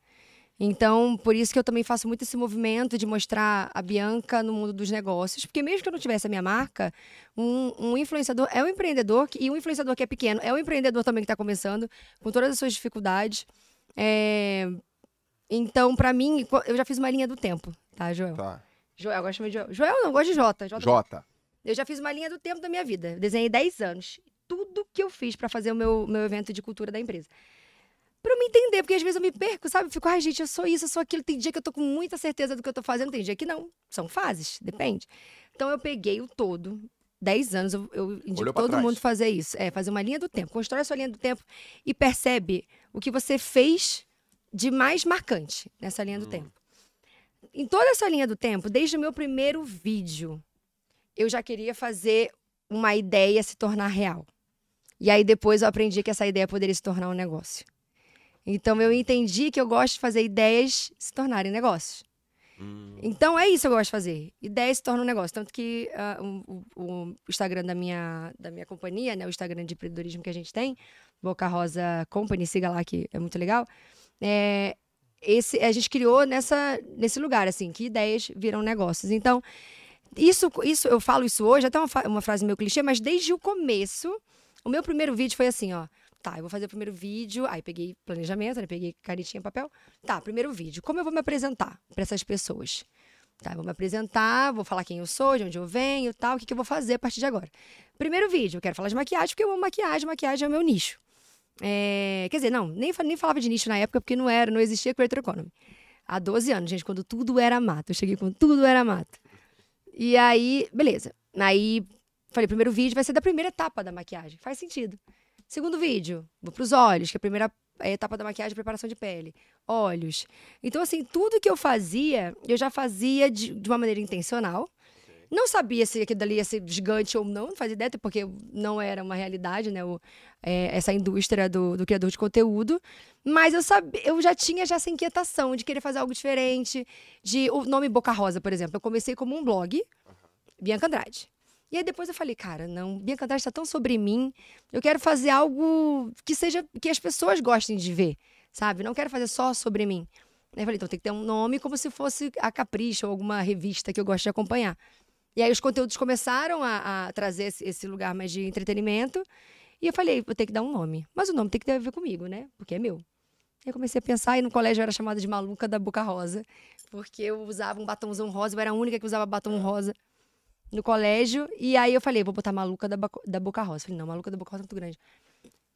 Então, por isso que eu também faço muito esse movimento de mostrar a Bianca no mundo dos negócios. Porque mesmo que eu não tivesse a minha marca, um, um influenciador é um empreendedor, e um influenciador que é pequeno é um empreendedor também que está começando, com todas as suas dificuldades. É, Então, pra mim, eu já fiz uma linha do tempo, tá, Joel? Tá. Joel, chama de Joel. Joel não, eu gosto de Jota. Jota. Jota. Eu já fiz uma linha do tempo da minha vida. Eu desenhei 10 anos. Tudo que eu fiz pra fazer o meu, meu evento de cultura da empresa. Pra eu me entender, porque às vezes eu me perco, sabe? Eu fico, ai, gente, eu sou isso, eu sou aquilo. Tem dia que eu tô com muita certeza do que eu tô fazendo, tem dia que não. São fases, depende. Então eu peguei o todo. 10 anos, eu, eu indico Olhou todo trás. mundo fazer isso. É, fazer uma linha do tempo. Constrói a sua linha do tempo e percebe o que você fez de mais marcante nessa linha do tempo. Em toda essa linha do tempo, desde o meu primeiro vídeo, eu já queria fazer uma ideia se tornar real. E aí depois eu aprendi que essa ideia poderia se tornar um negócio. Então eu entendi que eu gosto de fazer ideias se tornarem negócios. Hum. Então é isso que eu gosto de fazer. Ideia se torna um negócio. Tanto que o, o- o Instagram da minha, da minha companhia, né? O Instagram de empreendedorismo que a gente tem, Boca Rosa Company, siga lá que é muito legal. É, esse, a gente criou nessa, nesse lugar, assim, que ideias viram negócios. Então, isso, isso eu falo isso hoje, até uma, uma frase meio clichê, mas desde o começo, o meu primeiro vídeo foi assim, ó. Tá, eu vou fazer o primeiro vídeo. Aí peguei planejamento, né? Peguei canetinha, papel. Tá, primeiro vídeo. Como eu vou me apresentar para essas pessoas? Tá, vou me apresentar, vou falar quem eu sou, de onde eu venho, tal, o que, que eu vou fazer a partir de agora. Primeiro vídeo, eu quero falar de maquiagem, porque eu amo maquiagem, maquiagem é o meu nicho. É, quer dizer, não, nem, nem falava de nicho na época, porque não era, não existia Creator Economy. Há 12 anos, gente, quando tudo era mato. Eu cheguei quando tudo era mato. E aí, beleza. Aí, falei, primeiro vídeo vai ser da primeira etapa da maquiagem. Faz sentido. Segundo vídeo, vou pros olhos, que é a primeira etapa da maquiagem, preparação de pele. Olhos. Então, assim, tudo que eu fazia, eu já fazia de, de uma maneira intencional. Não sabia se aquilo dali ia ser gigante ou não, não fazia ideia, porque não era uma realidade, né? O, é, essa indústria do, do criador de conteúdo. Mas eu, sabia, eu já tinha já essa inquietação de querer fazer algo diferente. De o nome Boca Rosa, por exemplo. Eu comecei como um blog, Bianca Andrade. E aí depois eu falei, cara, não, Bianca Andrade está tão sobre mim. Eu quero fazer algo que seja que as pessoas gostem de ver, sabe? Não quero fazer só sobre mim. Aí eu falei, então tem que ter um nome como se fosse a Capricho ou alguma revista que eu gosto de acompanhar. E aí os conteúdos começaram a, a trazer esse, esse lugar mais de entretenimento. E eu falei, vou ter que dar um nome. Mas o nome tem que ter a ver comigo, né? Porque é meu. Aí eu comecei a pensar, e no colégio eu era chamada de maluca da boca rosa, porque eu usava um batomzão rosa, eu era a única que usava batom rosa no colégio. E aí eu falei, vou botar maluca da, da boca rosa. Falei, não, maluca da boca rosa é muito grande.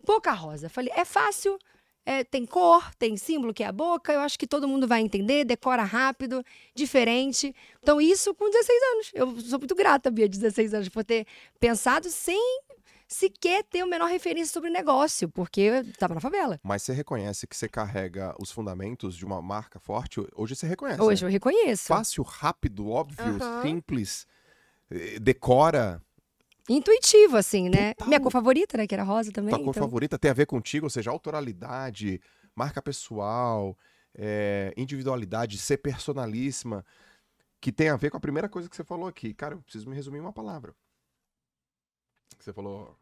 Boca rosa. Falei, é fácil, é, tem cor, tem símbolo que é a boca, eu acho que todo mundo vai entender, decora rápido, diferente. Então, isso com 16 anos. Eu sou muito grata, Bia, de 16 anos, por ter pensado sem sequer ter a menor referência sobre o negócio, porque eu tava na favela. Mas você reconhece que você carrega os fundamentos de uma marca forte? Hoje você reconhece. Hoje né? eu reconheço. Fácil, rápido, óbvio, Aham. simples, eh, decora. Intuitivo, assim, né? Total. Minha cor favorita, né? Que era rosa também. Tua cor então- favorita tem a ver contigo, ou seja, autoralidade, marca pessoal, eh, individualidade, ser personalíssima, que tem a ver com a primeira coisa que você falou aqui. Cara, eu preciso me resumir em uma palavra. Você falou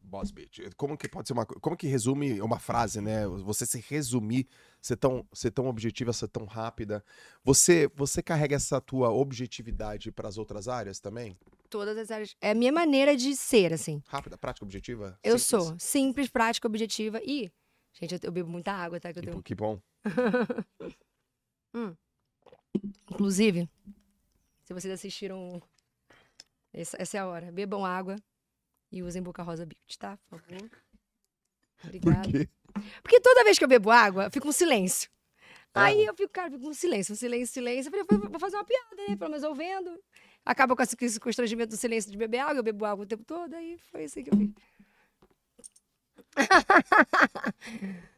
boss bitch. Como que pode ser uma co- como que resume uma frase, né? Você se resumir, ser tão ser tão objetiva, ser tão rápida. Você você carrega essa tua objetividade para as outras áreas também? Todas as áreas. É a minha maneira de ser, assim. Rápida, prática, objetiva? Eu Simples? sou simples, prática, objetiva e. Gente, eu, eu bebo muita água, tá? Que eu tenho... que bom. (laughs) Inclusive, se vocês assistiram. Essa, essa é a hora. Bebam água e usem Boca Rosa Beauty, tá? Por favor. Obrigada. quê? Porque toda vez que eu bebo água, fica um silêncio. Aí eu fico, cara, fico um silêncio, um silêncio, silêncio. Eu falei, vou- fazer uma piada, né? Pelo menos eu vendo. Acaba com esse, constrangimento do silêncio de beber água, eu bebo água o tempo todo, aí foi isso aí que eu fiz. (laughs)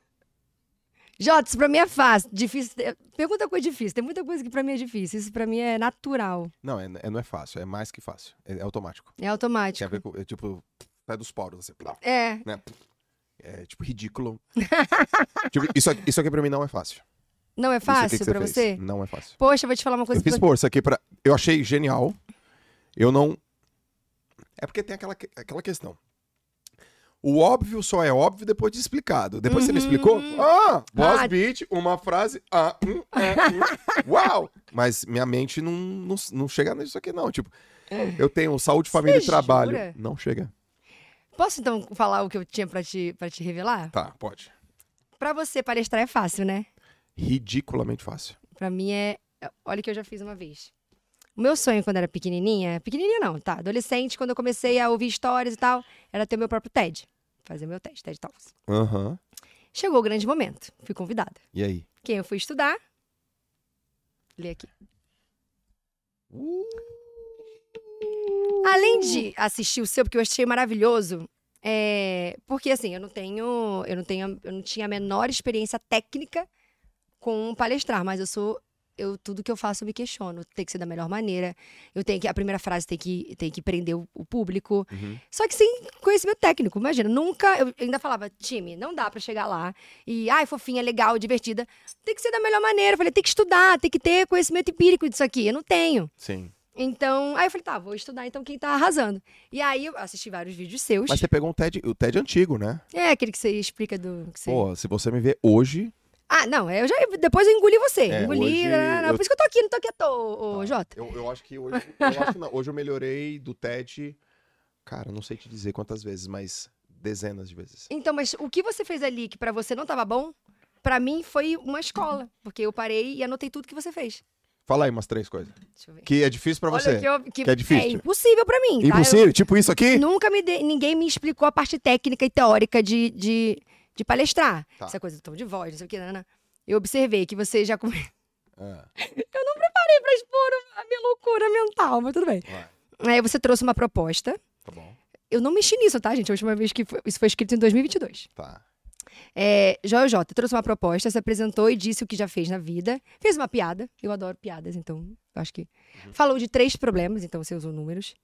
Jota, isso pra mim é fácil. Difícil. Pergunta coisa difícil. Tem muita coisa que pra mim é difícil. Isso pra mim é natural. Não, é, é- não é fácil, é mais que fácil. É, é automático. É Tem a automático. ver com, é, tipo, sai dos poros, assim, É. né? É, tipo, ridículo. (laughs) Tipo, isso, isso aqui pra mim não é fácil. Não é fácil fez, você? Não é fácil. Poxa, eu vou te falar uma coisa Eu fiz força aqui pra. Eu achei genial. Eu não. É porque tem aquela, que- aquela questão. O óbvio só é óbvio depois de explicado. Depois você me explicou? Ah! Boss Ah. beat, uma frase. Ah, hum, é, hum, uau! Mas minha mente não, não, não chega nisso aqui, não. Tipo, eu tenho saúde, família e Você trabalho. jura? Não chega. Posso então falar o que eu tinha pra te, pra te revelar? Tá, pode. Pra você, palestrar é fácil, né? Ridiculamente fácil. Pra mim é. Olha o que eu já fiz uma vez. O meu sonho quando era pequenininha, pequenininha não, tá? Adolescente, quando eu comecei a ouvir histórias e tal, era ter meu próprio TED. Fazer meu TED, TED Talks. Aham. Chegou o grande momento. Fui convidada. E aí? Quem eu fui estudar? Lê aqui. Além de assistir o seu, porque eu achei maravilhoso, é, porque assim, eu não tenho, eu não tenho, eu não tinha a menor experiência técnica com palestrar, mas eu sou eu tudo que eu faço eu me questiono. Tem que ser da melhor maneira. Eu tenho que a primeira frase tem que tem que prender o, o público. Uhum. Só que sem conhecimento técnico. Imagina, nunca eu ainda falava, time, não dá pra chegar lá e ai, fofinha, legal, divertida. Tem que ser da melhor maneira. Eu falei, tem que estudar, tem que ter conhecimento empírico disso aqui. Eu não tenho. Sim. Então, aí eu falei, tá, vou estudar então quem tá arrasando. E aí eu assisti vários vídeos seus. Mas você pegou um TED, o TED antigo, né? É aquele que você explica do que você... Pô, se você me ver hoje, Ah, não, eu já depois eu engoli você. É, engoli, hoje né, né, eu- por isso que eu tô aqui, não tô aqui à toa, ô, Tá. Jota. Eu, eu acho que hoje. Eu acho não, hoje eu melhorei do TED. Cara, não sei te dizer quantas vezes, mas dezenas de vezes. Então, mas o que você fez ali que pra você não tava bom, pra mim foi uma escola, porque eu parei e anotei tudo que você fez. Fala aí umas três coisas. Deixa eu ver. Que é difícil pra você. Que, eu, que, que é difícil. impossível pra mim, tá? Impossível? Tipo isso aqui? Eu- nunca me de- ninguém me explicou a parte técnica e teórica de, de, de palestrar. Tá. Essa coisa do tom de voz, não sei o que, Nana. Eu observei que você já come... Ah, (laughs) pra expor a minha loucura mental, mas tudo bem. Aí você trouxe uma proposta. tá bom. Eu não mexi nisso, tá, gente? A última vez que foi- isso foi escrito em 2022. Tá. É, Joel J trouxe uma proposta, se apresentou e disse o que já fez na vida. Fez uma piada. Eu adoro piadas, então eu acho que. Uhum. Falou de três problemas, então você usou números.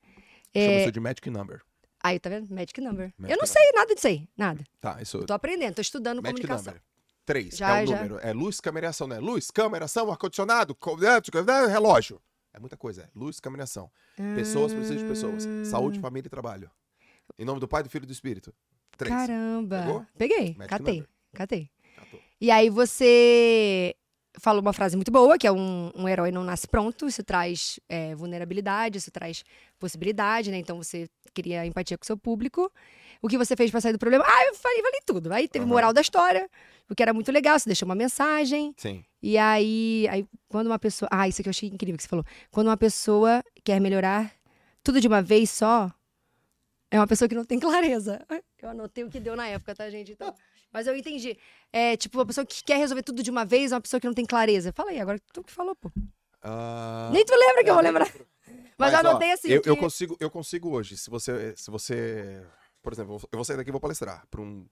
Chama É, de Magic Number. Aí, tá vendo? Magic Number. Magic eu não number. sei nada disso aí, nada. Tá, isso. Eu tô aprendendo, tô estudando Magic comunicação. Number. Três. Já, é o já. número. É luz, câmera e ação, né? Luz, câmera, ação, ar-condicionado, co- né, relógio. É muita coisa. É luz, câmera e ação. Pessoas precisam de pessoas. Saúde, família e trabalho. Em nome do Pai, do Filho e do Espírito. Três. Caramba. Pegou? Peguei, Magic catei, number. catei. Catou. E aí você falou uma frase muito boa, que é um, um herói não nasce pronto. Isso traz é, vulnerabilidade, isso traz possibilidade, né? Então você cria empatia com o seu público. O que você fez pra sair do problema? Ah, eu falei, falei tudo. Aí teve Aham. moral da história, o que era muito legal. Você deixou uma mensagem. Sim. E aí, aí, quando uma pessoa. Ah, isso aqui eu achei incrível que você falou. Quando uma pessoa quer melhorar tudo de uma vez só, é uma pessoa que não tem clareza. (laughs) Eu anotei o que deu na época, tá, gente? Então, mas eu entendi. É tipo, uma pessoa que quer resolver tudo de uma vez uma pessoa que não tem clareza. Fala aí, agora tu que falou, pô. Ah, Nem tu lembra que eu vou lembrar. Mas, (laughs) eu ó, anotei assim. Eu, que- eu consigo, eu consigo hoje. Se você, se você, por exemplo, eu vou sair daqui e vou palestrar para um,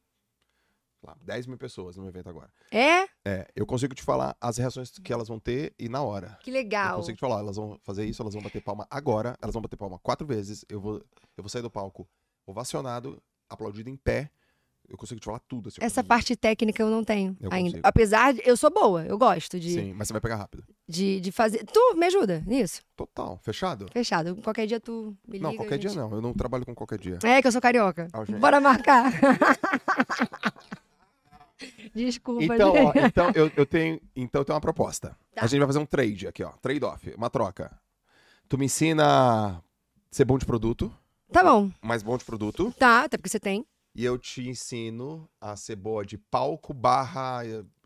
lá, 10 mil pessoas no evento agora. É? É, eu consigo te falar as reações que elas vão ter e na hora. Que Eu legal. consigo te falar, elas vão fazer isso, elas vão bater palma agora, elas vão bater palma quatro vezes. Eu vou, eu vou sair do palco ovacionado, aplaudido em pé. Eu consigo te falar tudo. Assim, Essa parte técnica eu não tenho Eu ainda. consigo. Apesar de. Eu sou boa, eu gosto de, Sim, mas você vai pegar rápido. de, de fazer. Tu me ajuda nisso? Total. Fechado? Fechado. Qualquer dia tu me liga. não, qualquer a dia gente- não. Eu não trabalho com qualquer dia. É que eu sou carioca. Ah, gente. Bora marcar. (laughs) Desculpa, Então, ó, gente. então eu, eu tenho, então eu tenho uma proposta. Tá. A gente vai fazer um trade aqui, ó. Trade-off, uma troca. Tu me ensina a ser bom de produto, Tá bom. mais bom de produto, Tá, até porque você tem. E eu te ensino a ser boa de palco barra.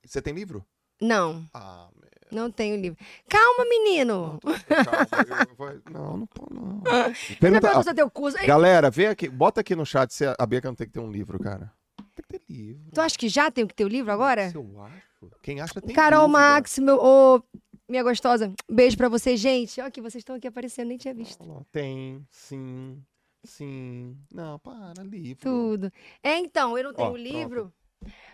Você tem livro? Não, Ah, meu. não tenho livro. Calma, menino. Calma, eu vou- não, não tô, não. (laughs) Pergunta, fazer teu curso. Galera, vem aqui, bota aqui no chat se a Bianca não tem que ter um livro, cara. Tem que ter livro. Tu acha que já tem que ter o livro agora? Eu acho. Quem acha tem Carol dúvida. Max, meu. Ô, minha gostosa. Beijo pra você, gente. Ó, que vocês estão aqui aparecendo, nem tinha visto. Tem, sim, sim. Não, para, livro. Tudo. É, então, eu não tenho Ó, livro.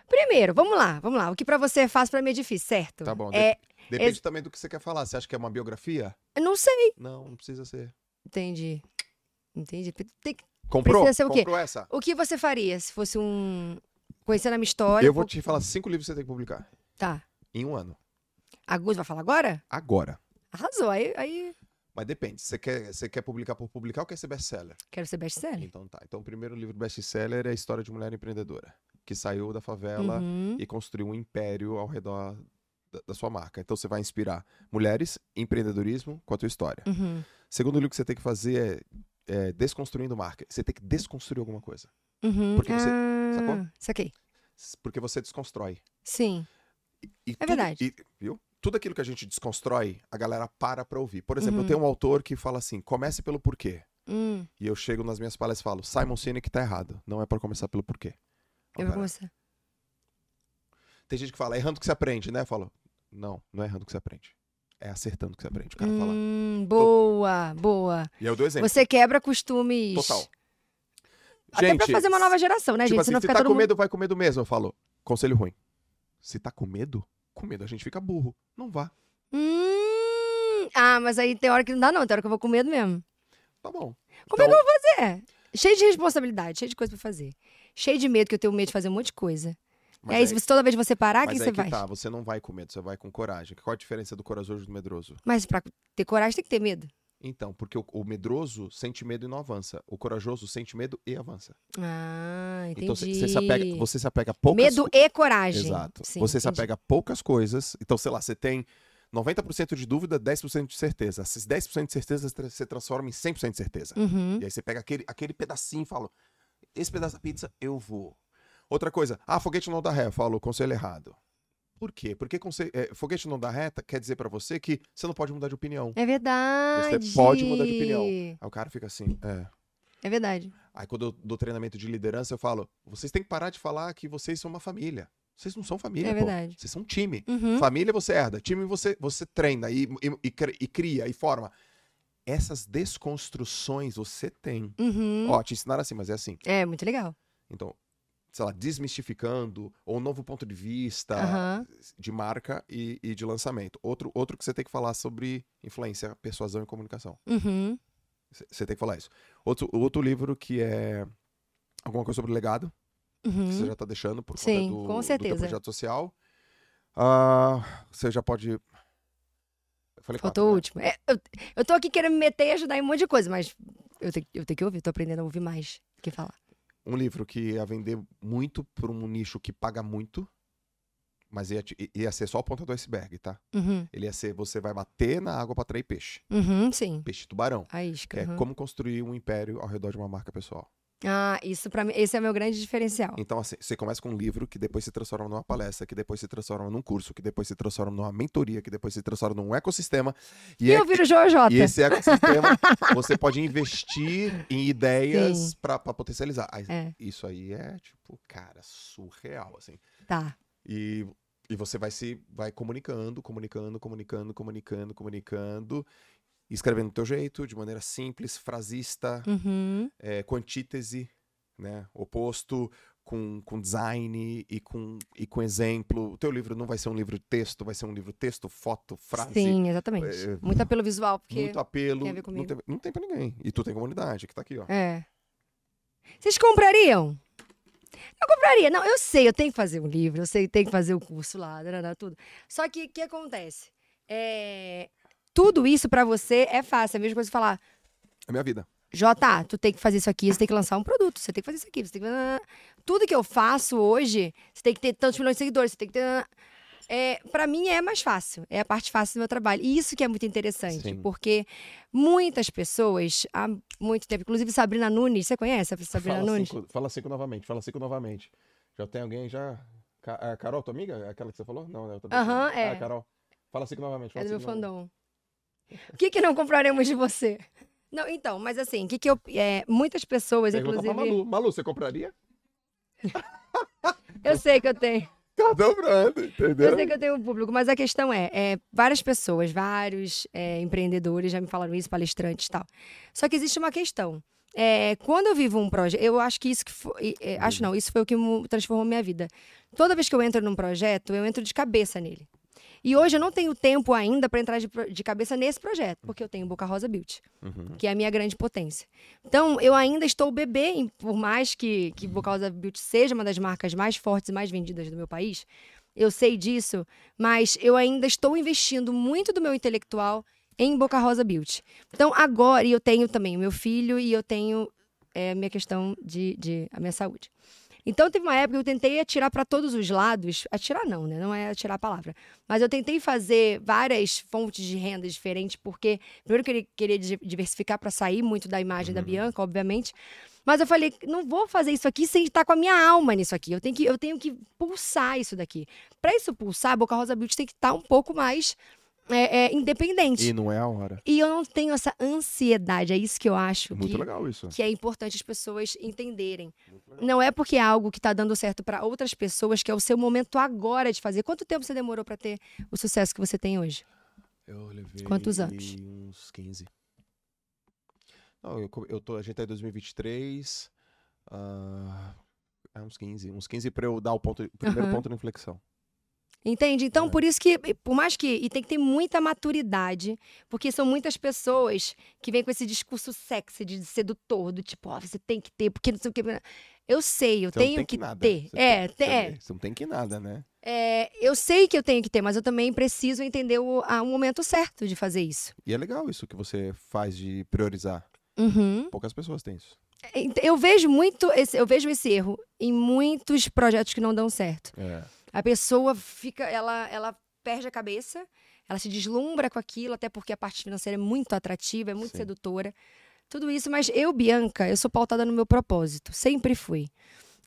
Primeiro, vamos lá, vamos lá. O que pra você é fácil, pra mim é difícil, certo? Tá bom. É, Depende ex- também do que você quer falar. Você acha que é uma biografia? eu não sei. Não, não precisa ser. Entendi. Entendi. Tem que- Comprou? Precisa ser o quê? Comprou essa? O que você faria se fosse um. Conhecendo a minha história? Eu vou te falar cinco livros que você tem que publicar. Tá. Em um ano. Agus vai falar agora? Agora. Arrasou. Aí, aí Mas depende. Você quer, você quer publicar por publicar ou quer ser best-seller? quero ser best-seller. Então tá. Então o primeiro livro best-seller é a história de mulher empreendedora. Que saiu da favela Uhum. e construiu um império ao redor da, da sua marca. Então você vai inspirar mulheres, empreendedorismo com a tua história. Uhum. Segundo livro que você tem que fazer é, é Desconstruindo Marca. Você tem que desconstruir alguma coisa. Uhum. Porque você- ah, sacou? Saquei. Porque você desconstrói. Sim. E É tudo- verdade. e- viu? Tudo aquilo que a gente desconstrói, a galera para pra ouvir. Por exemplo, Uhum. eu tenho um autor que fala assim: comece pelo porquê. Hum, E eu chego nas minhas palestras e falo: Simon Sinek tá errado. Não é pra começar pelo porquê. Eu vou começar. Tem gente que fala: é errando que você aprende, né? Eu falo: não, não é errando que você aprende. É acertando que você aprende. O cara fala. Hum, boa, boa. E eu dou exemplo. Você quebra costumes. Total. Até pra fazer uma nova geração, né, tipo gente? assim, se tá com mundo. medo, vai com medo mesmo. Eu falo: conselho ruim. Se tá com medo, com medo a gente fica burro. Não vá. Hum, ah, mas aí tem hora que não dá, não. Tem hora que eu vou com medo mesmo. Tá bom. Como é que Então- eu vou fazer? Cheio de responsabilidade, cheio de coisa pra fazer. Cheio de medo, que eu tenho medo de fazer um monte de coisa. Mas e aí, se você, toda vez que você parar, o que mas você que faz? tá, você não vai com medo, você vai com coragem. Qual a diferença do corajoso e do medroso? Mas pra ter coragem tem que ter medo. Então, porque o, o medroso sente medo e não avança. O corajoso sente medo e avança. Ah, entendi. Então você, se apega, você se apega a poucas Medo e coragem. Exato. Sim, você se entendi. apega a poucas coisas. Então, sei lá, você tem 90% de dúvida, 10% de certeza. Esses 10% de certeza você transforma em 100% de certeza. Uhum. E aí você pega aquele, aquele pedacinho e fala: esse pedaço da pizza eu vou. Outra coisa, ah, foguete não dá ré. Eu falo, conselho errado. Por quê? Porque é, foguete não dá reta quer dizer pra você que você não pode mudar de opinião. É verdade. Você pode mudar de opinião. Aí o cara fica assim, é. É verdade. Aí quando eu dou treinamento de liderança, eu falo: vocês têm que parar de falar que vocês são uma família. Vocês não são família, É pô. verdade. Vocês são um time. Uhum. Família você herda, time você, você treina e, e, e cria e forma. Essas desconstruções você tem. Uhum. Ó, te ensinaram assim, mas é assim. É, muito legal. Então, sei lá, desmistificando, ou um novo ponto de vista Aham. de marca e, e de lançamento. Outro, outro que você tem que falar sobre influência, persuasão e comunicação. Uhum. Você tem que falar isso. Outro, outro livro que é alguma coisa sobre legado, que você Uhum. já tá deixando por Sim, conta do, com do certeza. projeto social. Ah, você já pode. Eu falei Faltou o quatro, né? último. É, eu, eu tô aqui querendo me meter e ajudar em um monte de coisa, mas eu tenho, eu tenho que ouvir, tô aprendendo a ouvir mais do que falar. Um livro que ia vender muito por um nicho que paga muito, mas ia, ia ser só a ponta do iceberg, tá? Uhum. Ele ia ser você vai bater na água pra atrair peixe. Uhum, sim. Peixe tubarão. A isca. É uhum. como construir um império ao redor de uma marca pessoal. Ah, isso para mim, esse é o meu grande diferencial. Então, assim, você começa com um livro que depois se transforma numa palestra, que depois se transforma num curso, que depois se transforma numa mentoria, que depois se transforma num ecossistema. E, E é- eu viro Jojota. (laughs) e esse ecossistema você pode investir em ideias pra potencializar. Aí, É. Isso aí é, tipo, cara, surreal, assim. Tá. E, e você vai se vai comunicando, comunicando, comunicando, comunicando, comunicando, escrevendo do teu jeito, de maneira simples, frasista, Uhum. é, com antítese, né? Oposto, com, com design e com, e com exemplo. O teu livro não vai ser um livro texto, vai ser um livro texto, foto, frase. Sim, exatamente. é, Muito apelo visual, porque. Muito apelo. tem a ver não, tem, não tem pra ninguém. E tu tem comunidade, que tá aqui, ó. É. Vocês comprariam? Eu compraria. Não, eu sei, eu tenho que fazer um livro, eu sei, tem que fazer o curso lá, tudo. Só que o que acontece? É, Tudo isso pra você é fácil. É a mesma coisa que falar, É minha vida. Jota, tu tem que fazer isso aqui, você tem que lançar um produto, você tem que fazer isso aqui, você tem que. Tudo que eu faço hoje, você tem que ter tantos milhões de seguidores, você tem que ter. É, para mim é mais fácil, é a parte fácil do meu trabalho. E isso que é muito interessante, Sim. porque muitas pessoas, há muito tempo, inclusive Sabrina Nunes, você conhece a Sabrina Fala Nunes? cinco, fala cinco novamente, fala cinco novamente. Já tem alguém já. Ca- a Carol, tua amiga? Aquela que você falou? Não, né? Aham, é. Ah, Carol. Fala cinco novamente. É Fala do meu fandom. O que, que não compraremos de você? Não, então, mas assim, o que, que eu. é, muitas pessoas, Pergunta pra inclusive. Malu. Malu, você compraria? (laughs) Eu sei que eu tenho. Tá dobrando, Eu entendeu? sei que eu tenho um público, mas a questão é, é, várias pessoas, vários é, empreendedores já me falaram isso, palestrantes e tal. Só que existe uma questão. É, quando eu vivo um projeto, eu acho que isso que foi, é, acho não, isso foi o que transformou minha vida. Toda vez que eu entro num projeto, eu entro de cabeça nele. E hoje eu não tenho tempo ainda para entrar de, de cabeça nesse projeto, porque eu tenho Boca Rosa Beauty, Uhum. que é a minha grande potência. Então, eu ainda estou bebê, por mais que, que Boca Rosa Beauty seja uma das marcas mais fortes e mais vendidas do meu país, eu sei disso, mas eu ainda estou investindo muito do meu intelectual em Boca Rosa Beauty. Então, agora, e eu tenho também o meu filho e eu tenho é, a minha questão de, de a minha saúde. Então, teve uma época que eu tentei atirar para todos os lados. Atirar não, né? Não é atirar a palavra. Mas eu tentei fazer várias fontes de renda diferentes, porque primeiro eu queria, queria di- diversificar para sair muito da imagem da Bianca, obviamente. Mas eu falei, não vou fazer isso aqui sem estar com a minha alma nisso aqui. Eu tenho que, eu tenho que pulsar isso daqui. Para isso pulsar, a Boca Rosa Beauty tem que estar um pouco mais é, é, independente. E não é a hora. E eu não tenho essa ansiedade. É isso que eu acho Muito que, legal isso. que é importante as pessoas entenderem. Não é porque é algo que está dando certo para outras pessoas que é o seu momento agora de fazer. Quanto tempo você demorou para ter o sucesso que você tem hoje? Eu levei Quantos anos? uns 15. Não, eu, eu tô, a gente tá em 2023. ah, é uns 15. Uns 15 pra eu dar o, ponto, o primeiro Aham. ponto de inflexão. Entende? Então, É. por isso que, por mais que. E tem que ter muita maturidade, porque são muitas pessoas que vêm com esse discurso sexy de sedutor, do tipo, ó, você tem que ter, porque não sei o que. Eu sei, eu Você não tenho tem que, nada. ter. Você É, tem- é, Você não tem que nada, né? é, eu sei que eu tenho que ter, mas eu também preciso entender o, a- o momento certo de fazer isso. E é legal isso que você faz de priorizar. Uhum. Poucas pessoas têm isso. Ent- Eu vejo muito, esse, eu vejo esse erro em muitos projetos que não dão certo. É. A pessoa fica, ela, ela perde a cabeça, ela se deslumbra com aquilo, até porque a parte financeira é muito atrativa, é muito Sim. sedutora. Tudo isso, mas eu, Bianca, eu sou pautada no meu propósito, sempre fui.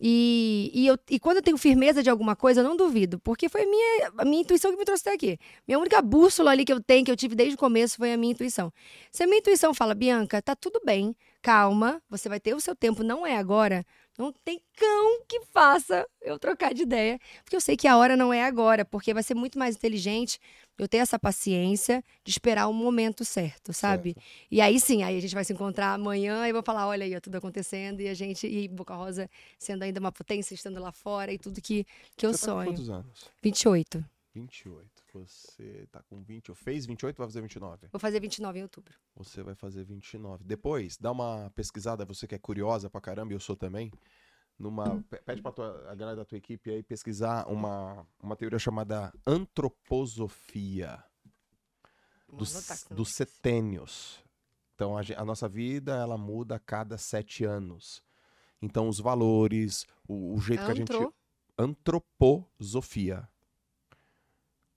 E, e, eu, e quando eu tenho firmeza de alguma coisa, eu não duvido, porque foi a minha, a minha intuição que me trouxe até aqui. Minha única bússola ali que eu tenho, que eu tive desde o começo, foi a minha intuição. Se a minha intuição fala, Bianca, tá tudo bem, calma, você vai ter o seu tempo, não é agora, não tem cão que faça eu trocar de ideia, porque eu sei que a hora não é agora, porque vai ser muito mais inteligente eu ter essa paciência de esperar o momento certo, sabe? E aí sim, aí a gente vai se encontrar amanhã e vou falar, olha aí, ó, tudo acontecendo e a gente, e Boca Rosa sendo ainda uma potência, estando lá fora e tudo que, que eu você tá com sonho. quantos anos? 28. 28. Você tá com 20. Eu fez 28 vai fazer 29? Vou fazer 29 em outubro. Você vai fazer 29. Depois, dá uma pesquisada, você que é curiosa pra caramba, e eu sou também. Numa, pe- pede pra tua, a galera da tua equipe aí pesquisar uma, uma teoria chamada antroposofia dos, dos setênios. Então, a, a nossa vida, ela muda a cada sete anos. Então, os valores, o, o jeito que a gente... Antro, Antroposofia.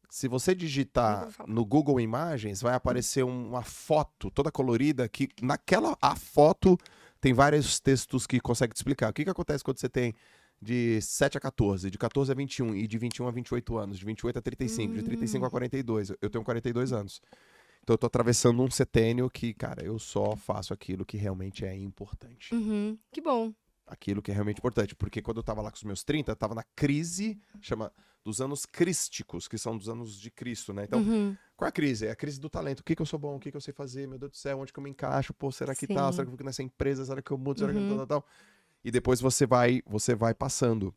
Se você digitar no Google Imagens, vai aparecer um- uma foto toda colorida que naquela a foto tem vários textos que conseguem te explicar. O que, que acontece quando você tem de 7 a 14, de 14 a 21 e de 21 a 28 anos, de 28 a 35, de 35 Hum. a 42. Eu tenho 42 anos. Então eu tô atravessando um setênio que, cara, eu só faço aquilo que realmente é importante Uhum, que bom. Aquilo que é realmente importante. Porque quando eu tava lá com os meus 30, eu tava na crise, chama dos anos crísticos, que são dos anos de Cristo, né? Então, Uhum. qual é a crise? É a crise do talento. O que, que eu sou bom? O que, que eu sei fazer? Meu Deus do céu, onde que eu me encaixo? Pô, será que tal? Sim. Será que eu fico nessa empresa? Será que eu mudo? Será que eu Uhum. tal, tal, tal? E depois você vai, você vai passando.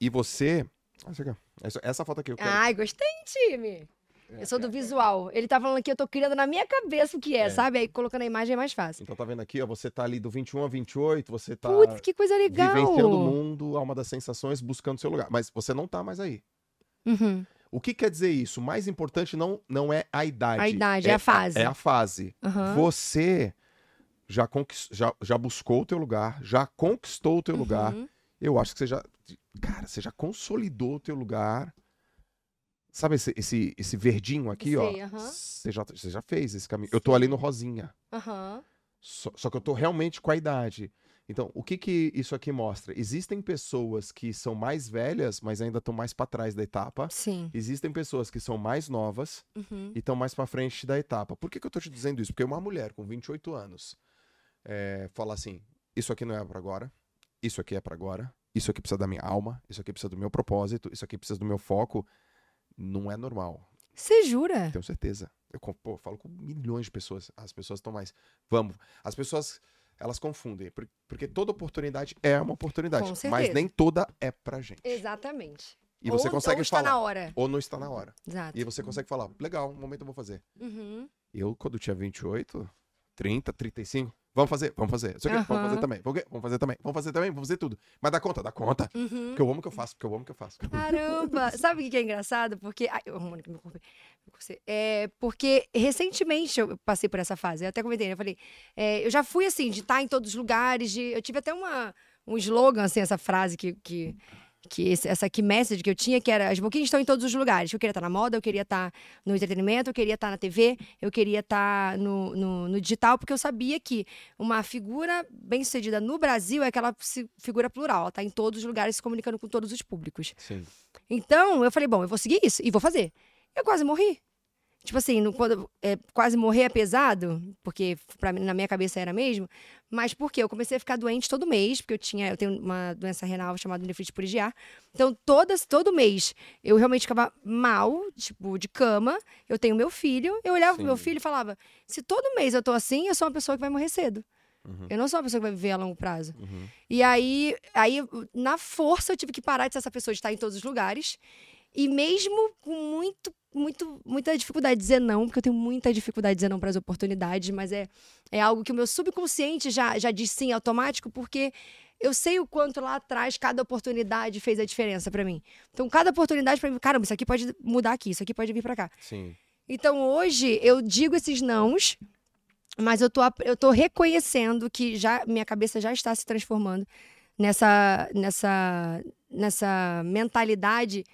E você. Ah. Essa, essa foto aqui, eu quero. Ai, gostei, time. Eu sou do visual. Ele tá falando aqui, eu tô criando na minha cabeça o que é, É. sabe? Aí colocando a imagem é mais fácil. Então tá vendo aqui, ó, você tá ali do 21 a 28, você tá Putz, que coisa legal. vivenciando o mundo, alma das sensações, buscando seu lugar. Mas você não tá mais aí. Uhum. O que quer dizer isso? O mais importante não, não é a idade. A idade, é a fase. É a fase. Aham. Você já, conquist... já, já buscou o teu lugar, já conquistou o teu lugar. Uhum. Eu acho que você já. Cara, você já consolidou o teu lugar. Sabe esse, esse, esse verdinho aqui, ó? Sei, aham. Você já, você já fez esse caminho. Eu tô ali no rosinha. Aham. Só, só que eu tô realmente com a idade. Então, o que que isso aqui mostra? Existem pessoas que são mais velhas, mas ainda estão mais para trás da etapa. Sim. Existem pessoas que são mais novas Uhum. e estão mais para frente da etapa. Por que, que eu tô te dizendo isso? Porque uma mulher com 28 anos é, fala assim: isso aqui não é para agora, isso aqui é para agora, isso aqui precisa da minha alma, isso aqui precisa do meu propósito, isso aqui precisa do meu foco. Não é normal. Você jura? Tenho certeza. Eu pô, falo com milhões de pessoas. As pessoas estão mais. Vamos. As pessoas, elas confundem. por- Porque toda oportunidade é uma oportunidade. Com Mas nem toda é pra gente. Exatamente. E você ou, consegue ou está falar. na hora. Ou não está na hora. Exato. E você consegue falar, legal, um momento eu vou fazer. Uhum. Eu, quando tinha 28, 30, 35, vamos fazer, vamos fazer. Isso aqui, Vamos fazer também. Vamos fazer também. Vamos fazer também, vamos fazer tudo. Mas dá conta, dá conta. Uhum. Porque eu amo o que eu faço, porque eu amo o que eu faço. Caramba! (laughs) Sabe o que que é engraçado? Porque. Ai, eu arrumando corpo. me cocei. É porque recentemente eu passei por essa fase. Eu até comentei, né? Eu falei, é, eu já fui assim, de estar em todos os lugares, de. Eu tive até uma, um slogan, assim, essa frase que. que que esse- essa key message que eu tinha, que era as boquinhas estão em todos os lugares. Eu queria estar na moda, eu queria estar no entretenimento, eu queria estar na TV, eu queria estar no, no, no digital, porque eu sabia que uma figura bem-sucedida no Brasil é aquela fi- figura plural. Ela está em todos os lugares se comunicando com todos os públicos. Sim. Então, eu falei, bom, eu vou seguir isso e vou fazer. Eu quase morri. Tipo assim, no- quando é, quase morrer é pesado, porque pra na minha cabeça era mesmo, mas porque eu comecei a ficar doente todo mês, porque eu tinha, eu tenho uma doença renal chamada nefrite purigiar. Então, todas, todo mês eu realmente ficava mal, tipo, de cama. Eu tenho meu filho, eu olhava pro meu Sim. filho e falava: se todo mês eu tô assim, eu sou uma pessoa que vai morrer cedo. Uhum. Eu não sou uma pessoa que vai viver a longo prazo. Uhum. E aí, aí, na força, eu tive que parar de ser essa pessoa de estar em todos os lugares E mesmo com muito, muito, muita dificuldade de dizer não, porque eu tenho muita dificuldade de dizer não para as oportunidades, mas é, é algo que o meu subconsciente já, já diz sim automático, porque eu sei o quanto lá atrás cada oportunidade fez a diferença para mim. Então, cada oportunidade para mim, caramba, isso aqui pode mudar aqui, isso aqui pode vir para cá. Sim. Então, hoje, eu digo esses nãos, mas eu tô, eu tô reconhecendo que já minha cabeça já está se transformando nessa, nessa, nessa mentalidade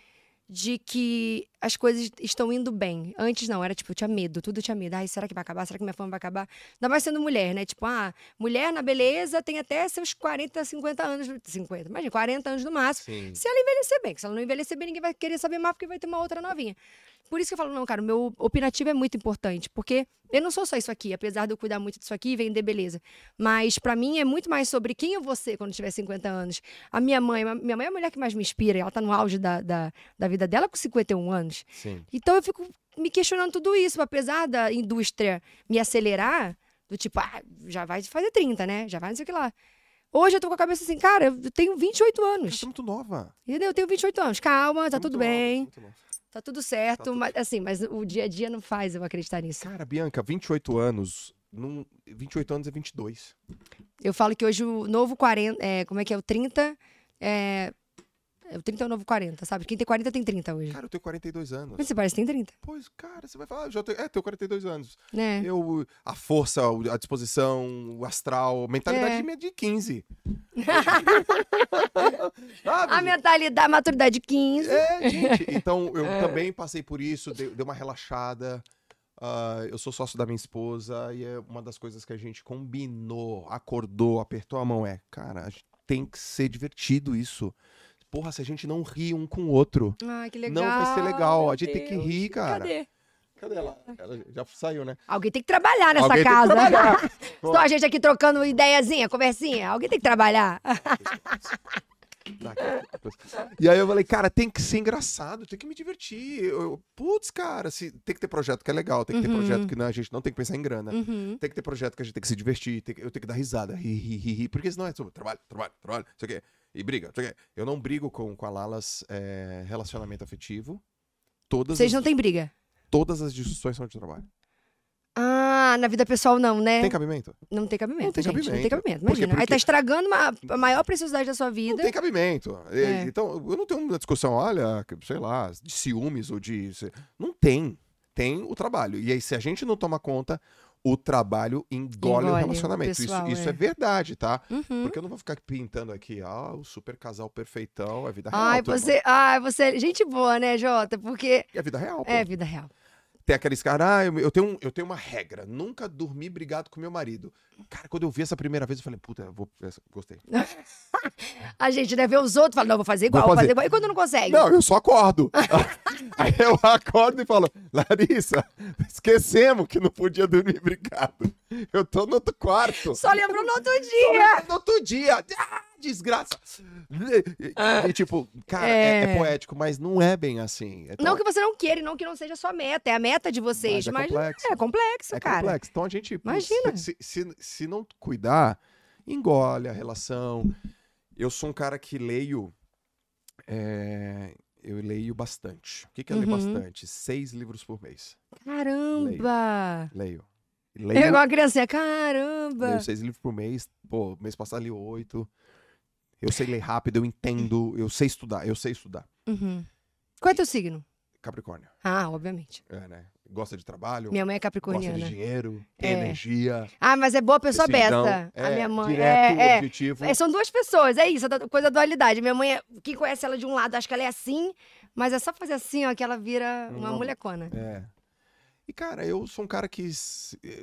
de que as coisas estão indo bem. Antes não, era tipo, eu tinha medo, tudo tinha medo. Ai, será que vai acabar? Será que minha fama vai acabar? Ainda mais sendo mulher, né? Tipo, ah, mulher na beleza tem até seus 40, 50 anos. 50, imagina, 40 anos no máximo. Sim. Se ela envelhecer bem, se ela não envelhecer bem, ninguém vai querer saber mais porque vai ter uma outra novinha. Por isso que eu falo, não, cara, o meu opinativo é muito importante, porque eu não sou só isso aqui, apesar de eu cuidar muito disso aqui e vender beleza. Mas pra mim é muito mais sobre quem eu vou ser quando tiver 50 anos. A minha mãe, minha mãe é a mulher que mais me inspira, ela tá no auge da, da, da vida dela com 51 anos. Sim. Então eu fico me questionando tudo isso, apesar da indústria me acelerar, do tipo, ah, já vai fazer 30, né? Já vai não sei o que lá. Hoje eu tô com a cabeça assim, cara, eu tenho 28 Você anos. é muito nova. Entendeu? Eu tenho 28 anos. Calma, tá Muito tudo bem. nova. Tá tudo certo, Tá tudo- mas assim, mas o dia a dia não faz eu acreditar nisso. Cara, Bianca, 28 anos. Num... 28 anos é 22. Eu falo que hoje o novo 40, é, como é que é o 30 é 30 é o novo 40, sabe? Quem tem 40 tem 30 hoje. Cara, eu tenho 42 anos. Mas você parece que tem 30, Pois, cara, você vai falar, já tenho, é, tenho 42 anos. né? Eu, a força, o- a disposição, o astral, mentalidade É. minha é de 15. (laughs) Sabe? A mentalidade, a maturidade 15. É, gente. Então, eu também passei por isso, dei, dei uma relaxada. Ah, eu sou sócio da minha esposa e é uma das coisas que a gente combinou, acordou, apertou a mão é, cara, a tem que ser divertido isso. Porra, se a gente não ri um com o outro, Ah, que legal. não vai ser legal. A gente tem que rir, cara. Cadê? Cadê ela? Ela já saiu, né? Alguém tem que trabalhar nessa Alguém tem que casa. trabalhar. Só a gente aqui trocando ideiazinha, conversinha. Alguém tem que trabalhar. E aí eu falei, cara, tem que ser engraçado, tem que me divertir. Eu- putz, cara, se, tem que ter projeto que é legal, tem que ter Uhum. projeto que não, a gente não tem que pensar em grana. Uhum. Tem que ter projeto que a gente tem que se divertir, tem eu tenho que dar risada, ri, ri, ri, ri, porque senão é sobre trabalho, trabalho, trabalho, não sei o quê. E briga, não. Eu não brigo com, com a Lalas é, relacionamento afetivo. Todas Vocês as, não têm briga? todas as discussões são de trabalho. Ah, na vida pessoal não, né? Tem cabimento? Não tem cabimento, Não tem gente. Não tem cabimento. cabimento. Imagina. Aí Porque- tá estragando uma, a maior preciosidade da sua Não vida. tem cabimento. É. Então, eu não tenho uma discussão, olha, sei lá, de ciúmes ou de. Não tem. Tem o trabalho. E aí, se a gente não toma conta, o trabalho engole, o Engole o relacionamento. Isso- pessoal, isso, é. é. verdade, tá? Uhum. Porque eu não vou ficar pintando aqui, ah, o super casal perfeitão, é vida real. Ai, você, ai, você é gente boa, né, Jota? Porque É vida real, pô. é vida real. Tem aqueles caras, ah, eu, eu tenho, um- eu tenho uma regra, nunca dormir brigado com meu marido. Cara, quando eu vi essa primeira vez, eu falei, puta, vou, gostei. (laughs) A gente, né, vê os outros fala, não, vou fazer igual, Vou vou fazer fazer. igual. E quando não consegue? Não, eu só acordo. (laughs) Aí eu acordo e falo, Larissa, esquecemos que não podia dormir brigado. Eu tô no outro quarto. Só lembrou no outro dia. No outro dia. Ah, desgraça. E, e, tipo, cara, é... É. é poético, mas não é bem assim. Então, Não que você não queira e não que não seja sua meta. É a meta de vocês. Mas é Mas, complexo. é complexo, é cara. complexo. Então a gente, Imagina. Se, se, se não cuidar, engole a relação. Eu sou um cara que leio. é, eu leio bastante. O que, que é ler Uhum. bastante? Seis livros por mês. Caramba! Leio. Eu Leio, igual uma criancinha. Caramba! leio seis livros por mês. Pô, mês passado li oito. Eu sei ler rápido, eu entendo, eu sei estudar, eu sei estudar. Uhum. Qual é teu signo? Capricórnio. Ah, obviamente. É, né? Gosta de trabalho, Minha mãe é gosta capricorniana. de dinheiro, tem É. energia. Ah, mas é boa pessoa decisão, besta. a é, minha mãe Direto, é, é, objetivo. é, São duas pessoas, é isso, da- coisa da dualidade. Minha mãe, é, quem conhece ela de um lado, acha que ela é assim, mas é só fazer assim, ó, que ela vira uma Uma- molecona. É. E, cara, eu sou um cara que.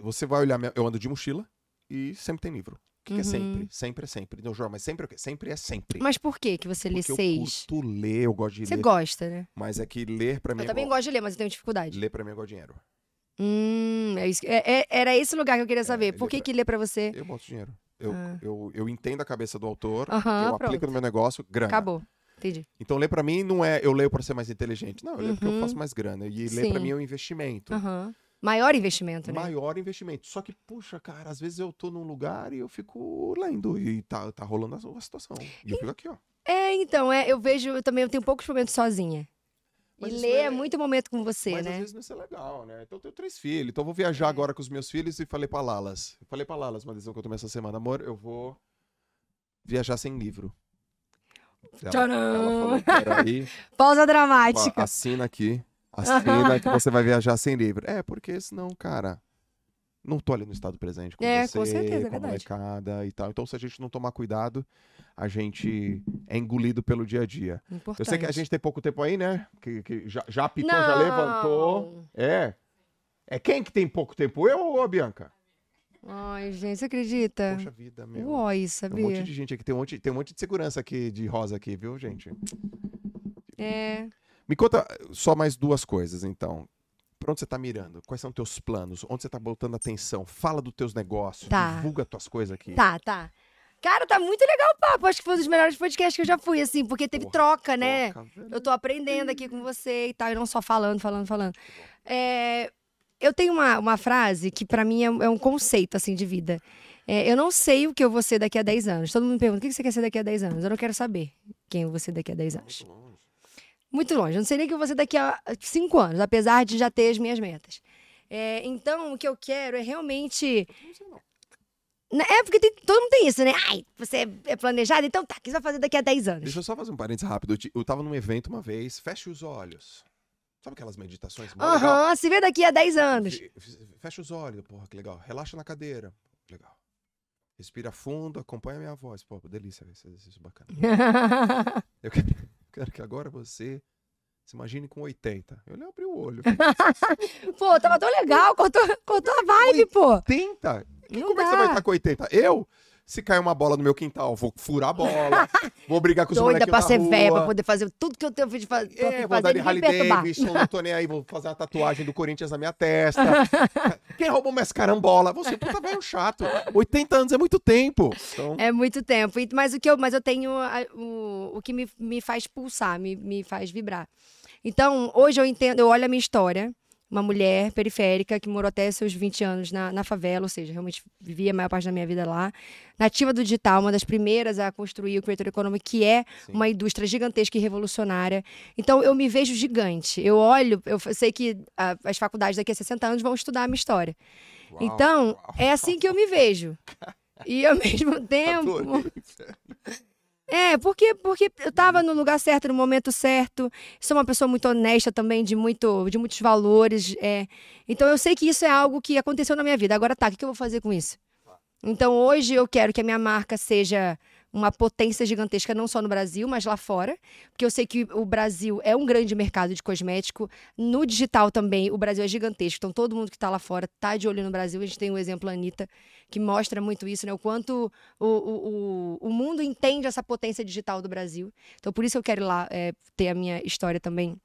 Você vai olhar. minha- Eu ando de mochila e sempre tem livro. Que, que é Uhum. sempre? Sempre é sempre. Não, João, mas sempre é o quê? Sempre é sempre. Mas por que que você lê Porque seis? Eu curto ler, eu gosto de Você ler. gosta, né? Mas é que ler pra mim Eu é também gosto de ler, mas eu tenho dificuldade. Ler pra mim é igual dinheiro. Hum, é isso, é- é- era esse lugar que eu queria saber. ler Por que pra- que lê pra você? Eu boto dinheiro. Eu, Ah. eu, eu entendo a cabeça do autor, Aham, eu aplico pronto. no meu negócio, grana. Acabou. Entendi. Então ler pra mim não é eu leio pra ser mais inteligente. Não, eu leio porque eu Uhum. faço mais grana. E ler pra Sim. mim é um investimento. Aham. Maior investimento, né? Maior investimento. Só que, puxa, cara, às vezes eu tô num lugar e eu fico lendo e tá, tá rolando a, situação. E eu fico aqui, ó. É, então, é, eu vejo, eu também eu tenho poucos momentos sozinha. Mas e ler não é... muito momento com você, Mas às né? vezes não isso é legal, né? Então eu tenho três filhos. Então eu vou viajar É. agora com os meus filhos e falei pra Lalas. Eu falei pra Lalas uma decisão que eu tomei essa semana. Amor, eu vou viajar sem livro. Ela, Tcharam! ela falou, (laughs) Pausa ó, dramática. assina aqui. Assina que (laughs) você vai viajar sem livro. É, porque senão, cara, não tô ali no estado presente com É, você, com certeza, é com a molecada e tal. Então se a gente não tomar cuidado, a gente é engolido pelo dia a dia. Importante. Eu sei que a gente tem pouco tempo aí, né? Que, que já, já apitou, já levantou. É. É quem que tem pouco tempo? Eu ou a Bianca? Ai, gente, você acredita? Poxa vida, meu. Tem sabia? um monte de gente aqui, tem um monte, tem um monte de segurança aqui de rosa aqui, viu, gente? É. Me conta só mais duas coisas, então. Pra onde você tá mirando? Quais são teus planos? Onde você tá botando atenção? Fala dos teus negócios, Tá. divulga tuas coisas aqui. Tá, tá. Cara, tá muito legal o papo. Acho que foi um dos melhores podcasts que eu já fui, assim, porque teve Porra, troca, né? Velho. Eu tô aprendendo aqui com você e tal, e não só falando, falando, falando. É, eu tenho uma, uma frase que pra mim é, um- é um conceito, assim, de vida. É, eu não sei o que eu vou ser daqui a 10 anos. Todo mundo me pergunta, o que você quer ser daqui a 10 anos? Eu não quero saber quem eu vou ser daqui a 10 anos. Muito longe. Eu não sei nem que eu vou ser daqui a 5 anos, apesar de já ter as minhas metas. É, então, o que eu quero é realmente... É porque tem- todo mundo tem isso, né? Ai, você é planejado, então tá, o que você vai fazer daqui a 10 anos? Deixa eu só fazer um parênteses rápido. Eu ti- Eu tava num evento uma vez, fecha os olhos. Sabe aquelas meditações? Aham, se vê daqui a 10 anos. Fe- fe- Fecha os olhos, porra, que legal. Relaxa na cadeira. Legal. Respira fundo, acompanha a minha voz. Pô, delícia esse exercício bacana. (laughs) Eu quero, quero que agora você se imagine com 80. Eu nem abri o olho. (laughs) pô, tava tão legal, cortou, cortou a vibe, pô. 80? Não Como é que você vai dá. estar com 80? Eu, se cair uma bola no meu quintal, vou furar a bola, vou brigar com os Doida molequinhos pra ser rua. velha, pra poder fazer tudo que eu tenho de fa- tô É, vou fazer e Harley. Davidson, não tô nem aí, vou fazer uma tatuagem do Corinthians na minha testa. (laughs) Quem roubou minhas carambola? Você, puta velho chato. 80 anos é muito tempo. Então, É muito tempo. Mas o que eu, mas eu tenho a- o, o que me, me faz pulsar, me, me faz vibrar. Então, hoje eu entendo, eu olho a minha história, uma mulher periférica que morou até seus 20 anos na, na favela, ou seja, realmente vivia a maior parte da minha vida lá. Nativa do digital, uma das primeiras a construir o Creator Economy, que é Sim. uma indústria gigantesca e revolucionária. Então, eu me vejo gigante. Eu olho, eu sei que ah, as faculdades daqui a 60 anos vão estudar a minha história. uau, Então, uau. é assim que eu me vejo. E ao mesmo (laughs) tempo. É, porque, porque eu tava no lugar certo, no momento certo. Sou uma pessoa muito honesta também, de, muito, de muitos valores. é. Então eu sei que isso é algo que aconteceu na minha vida. Agora tá, o que eu vou fazer com isso? Então hoje eu quero que a minha marca seja uma potência gigantesca, não só no Brasil, mas lá fora. Porque eu sei que o Brasil é um grande mercado de cosmético. No digital também, o Brasil é gigantesco. Então todo mundo que tá lá fora tá de olho no Brasil. A gente tem o exemplo Anitta, que mostra muito isso, né? O quanto o, o, o, o mundo entende essa potência digital do Brasil. Então, por isso eu quero ir lá é, ter a minha história também.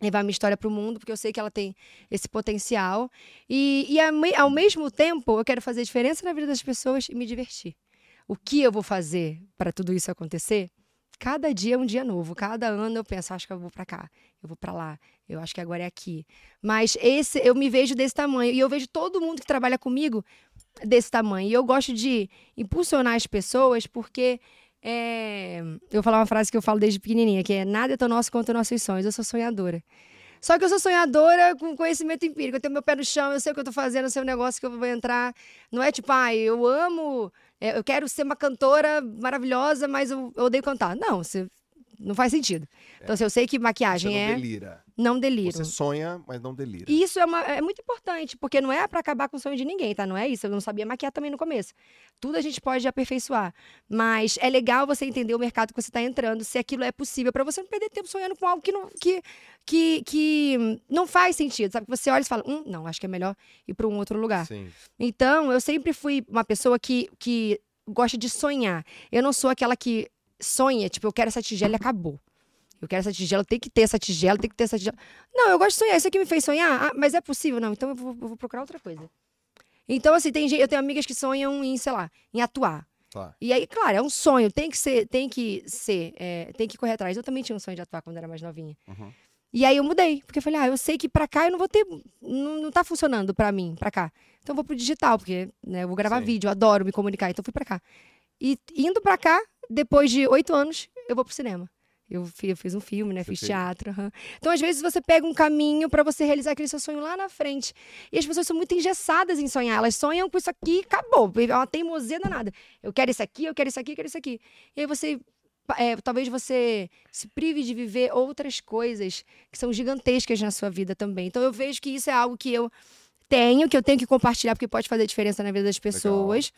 Levar a minha história para o mundo, porque eu sei que ela tem esse potencial. E, e ao mesmo tempo, eu quero fazer diferença na vida das pessoas e me divertir. O que eu vou fazer para tudo isso acontecer? Cada dia é um dia novo. Cada ano eu penso, acho que eu vou para cá, eu vou para lá, eu acho que agora é aqui. Mas esse, eu me vejo desse tamanho e eu vejo todo mundo que trabalha comigo desse tamanho. E eu gosto de impulsionar as pessoas porque é, eu vou falar uma frase que eu falo desde pequenininha, que é nada é tão nosso quanto nossos sonhos. Eu sou sonhadora. Só que eu sou sonhadora com conhecimento empírico. Eu tenho meu pé no chão, eu sei o que eu tô fazendo, eu sei o negócio que eu vou entrar. Não é tipo, ai, eu amo, eu quero ser uma cantora maravilhosa, mas eu, eu odeio cantar. Não, você, não faz sentido. Então, se eu sei que Você maquiagem não é, delira. não deliro. Você sonha, mas não delira. E isso é, uma- é muito importante, porque não é pra acabar com o sonho de ninguém, tá? Não é isso. Eu não sabia maquiar também no começo. Tudo a gente pode aperfeiçoar. Mas é legal você entender o mercado que você tá entrando, se aquilo é possível, pra você não perder tempo sonhando com algo que não, que, que, que não faz sentido, sabe? Que você olha e fala, hum, não, acho que é melhor ir pra um outro lugar. Sim. Então, eu sempre fui uma pessoa que, que gosta de sonhar. Eu não sou aquela que sonha, tipo, eu quero essa tigela e acabou. Eu quero essa tigela, tem que ter essa tigela, tem que ter essa tigela. Não, eu gosto de sonhar. Isso aqui me fez sonhar? Ah, mas é possível? Não, então eu vou, eu vou procurar outra coisa. Então, assim, tem eu tenho amigas que sonham em, sei lá, em atuar. Tá. E aí, claro, é um sonho, tem que ser, tem que ser, é, tem que correr atrás. Eu também tinha um sonho de atuar quando era mais novinha. Uhum. E aí eu mudei, porque eu falei, ah, eu sei que pra cá eu não vou ter, não, não tá funcionando pra mim, pra cá. Então eu vou pro digital, porque né, eu vou gravar Sim. vídeo, eu adoro me comunicar, então fui pra cá. E indo pra cá, depois de oito anos, eu vou pro cinema. Eu fi- eu fiz um filme, né? Fiz teatro. aham. Então, às vezes, você pega um caminho pra você realizar aquele seu sonho lá na frente. E as pessoas são muito engessadas em sonhar. Elas sonham com isso aqui e acabou. É uma teimosia danada. Eu quero isso aqui, eu quero isso aqui, eu quero isso aqui. E aí você. é, talvez você se prive de viver outras coisas que são gigantescas na sua vida também. Então, eu vejo que isso é algo que eu tenho, que eu tenho que compartilhar, porque pode fazer diferença na vida das pessoas.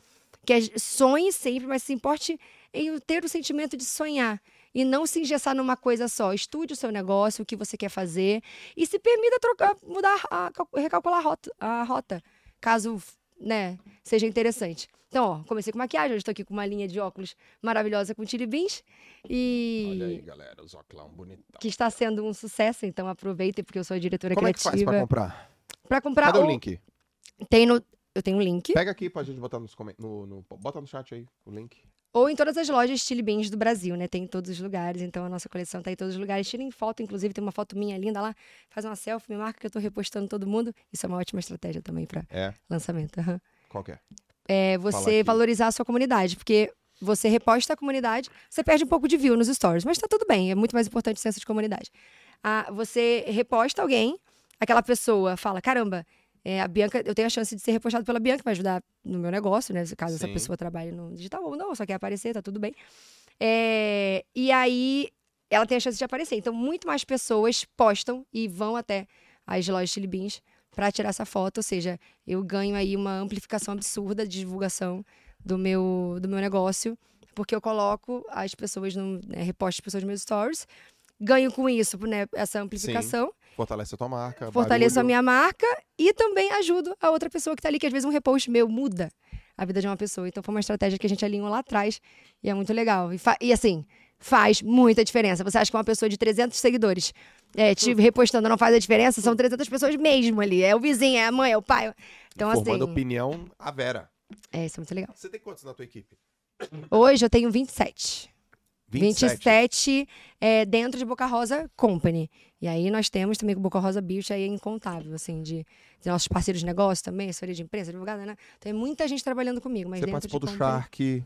Que sonhe sempre, mas se importe em ter o sentimento de sonhar. E não se engessar numa coisa só. Estude o seu negócio, o que você quer fazer. E se permita trocar, mudar, a, cal- recalcular a rota, a rota. Caso né, seja interessante. Então, ó, comecei com maquiagem, hoje estou aqui com uma linha de óculos maravilhosa com Chili Beans. E Olha aí, galera, os óculos bonitão. que está sendo um sucesso, então aproveitem, porque eu sou a diretora Como é que faz criativa. pra comprar? Pra comprar Cadê o ou- link? Tem no. Eu tenho um link. Pega aqui pra gente botar nos comentários. No, no- bota no chat aí o link. Ou em todas as lojas Chili Beans do Brasil, né? Tem em todos os lugares, então a nossa coleção tá em todos os lugares. Tirem foto, inclusive tem uma foto minha linda lá. Faz uma selfie, me marca que eu tô repostando todo mundo. Isso é uma ótima estratégia também pra É. lançamento. aham. Qual que é? É você valorizar a sua comunidade, porque você reposta a comunidade, você perde um pouco de view nos stories, mas tá tudo bem, é muito mais importante o senso de comunidade. Ah, você reposta alguém, aquela pessoa fala: caramba, é, a Bianca, eu tenho a chance de ser repostado pela Bianca, vai ajudar no meu negócio, né? Caso essa Sim. pessoa trabalhe no digital ou não, só quer aparecer, tá tudo bem. É, e aí ela tem a chance de aparecer. Então, muito mais pessoas postam e vão até as lojas Chili Beans para tirar essa foto, ou seja, eu ganho aí uma amplificação absurda de divulgação do meu, do meu negócio, porque eu coloco as pessoas no né, reposto as pessoas nos meus stories, ganho com isso, né, essa amplificação, Fortalece a tua marca. fortaleço a minha marca e também ajudo a outra pessoa que tá ali, que às vezes um repost meu muda a vida de uma pessoa. Então foi uma estratégia que a gente alinhou lá atrás e é muito legal. E, e assim, faz muita diferença. Você acha que uma pessoa de 300 seguidores é, te repostando não faz a diferença? São 300 pessoas mesmo ali. É o vizinho, é a mãe, é o pai. Então, Formando assim, opinião, a Vera. é, isso é muito legal. Você tem quantos na tua equipe? Hoje eu tenho 27. 27. 27 é, dentro de Boca Rosa Company. E aí nós temos também com Boca Rosa Beauty aí é incontável, assim, de, de nossos parceiros de negócio também, assessoria de empresa, advogada, né? Tem muita gente trabalhando comigo, mas Você dentro participou de do company- Shark.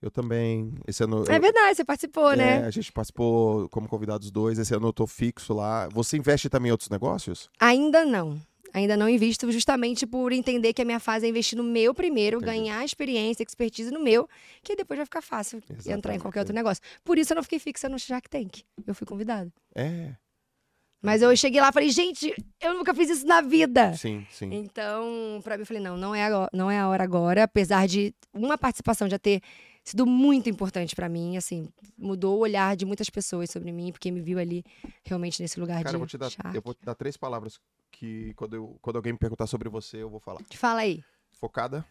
Eu também. Esse ano. É eu- verdade, você participou, é, né? a gente participou como convidados dois. Esse ano eu tô fixo lá. Você investe também em outros negócios? Ainda não. Ainda não invisto justamente por entender que a minha fase é investir no meu primeiro, Entendi. ganhar experiência, expertise no meu, que depois vai ficar fácil entrar em Exatamente. qualquer outro negócio. Por isso eu não fiquei fixa no Shark Tank. Eu fui convidada. É. Mas eu cheguei lá e falei, gente, eu nunca fiz isso na vida. Sim, sim. Então, pra mim, eu falei, não, não é, agora, não é a hora agora, apesar de uma participação já ter sido muito importante pra mim, assim, mudou o olhar de muitas pessoas sobre mim, porque me viu ali realmente nesse lugar Cara, de eu vou, te dar, eu vou te dar três palavras que quando, eu, quando alguém me perguntar sobre você, eu vou falar. Fala aí. Focada,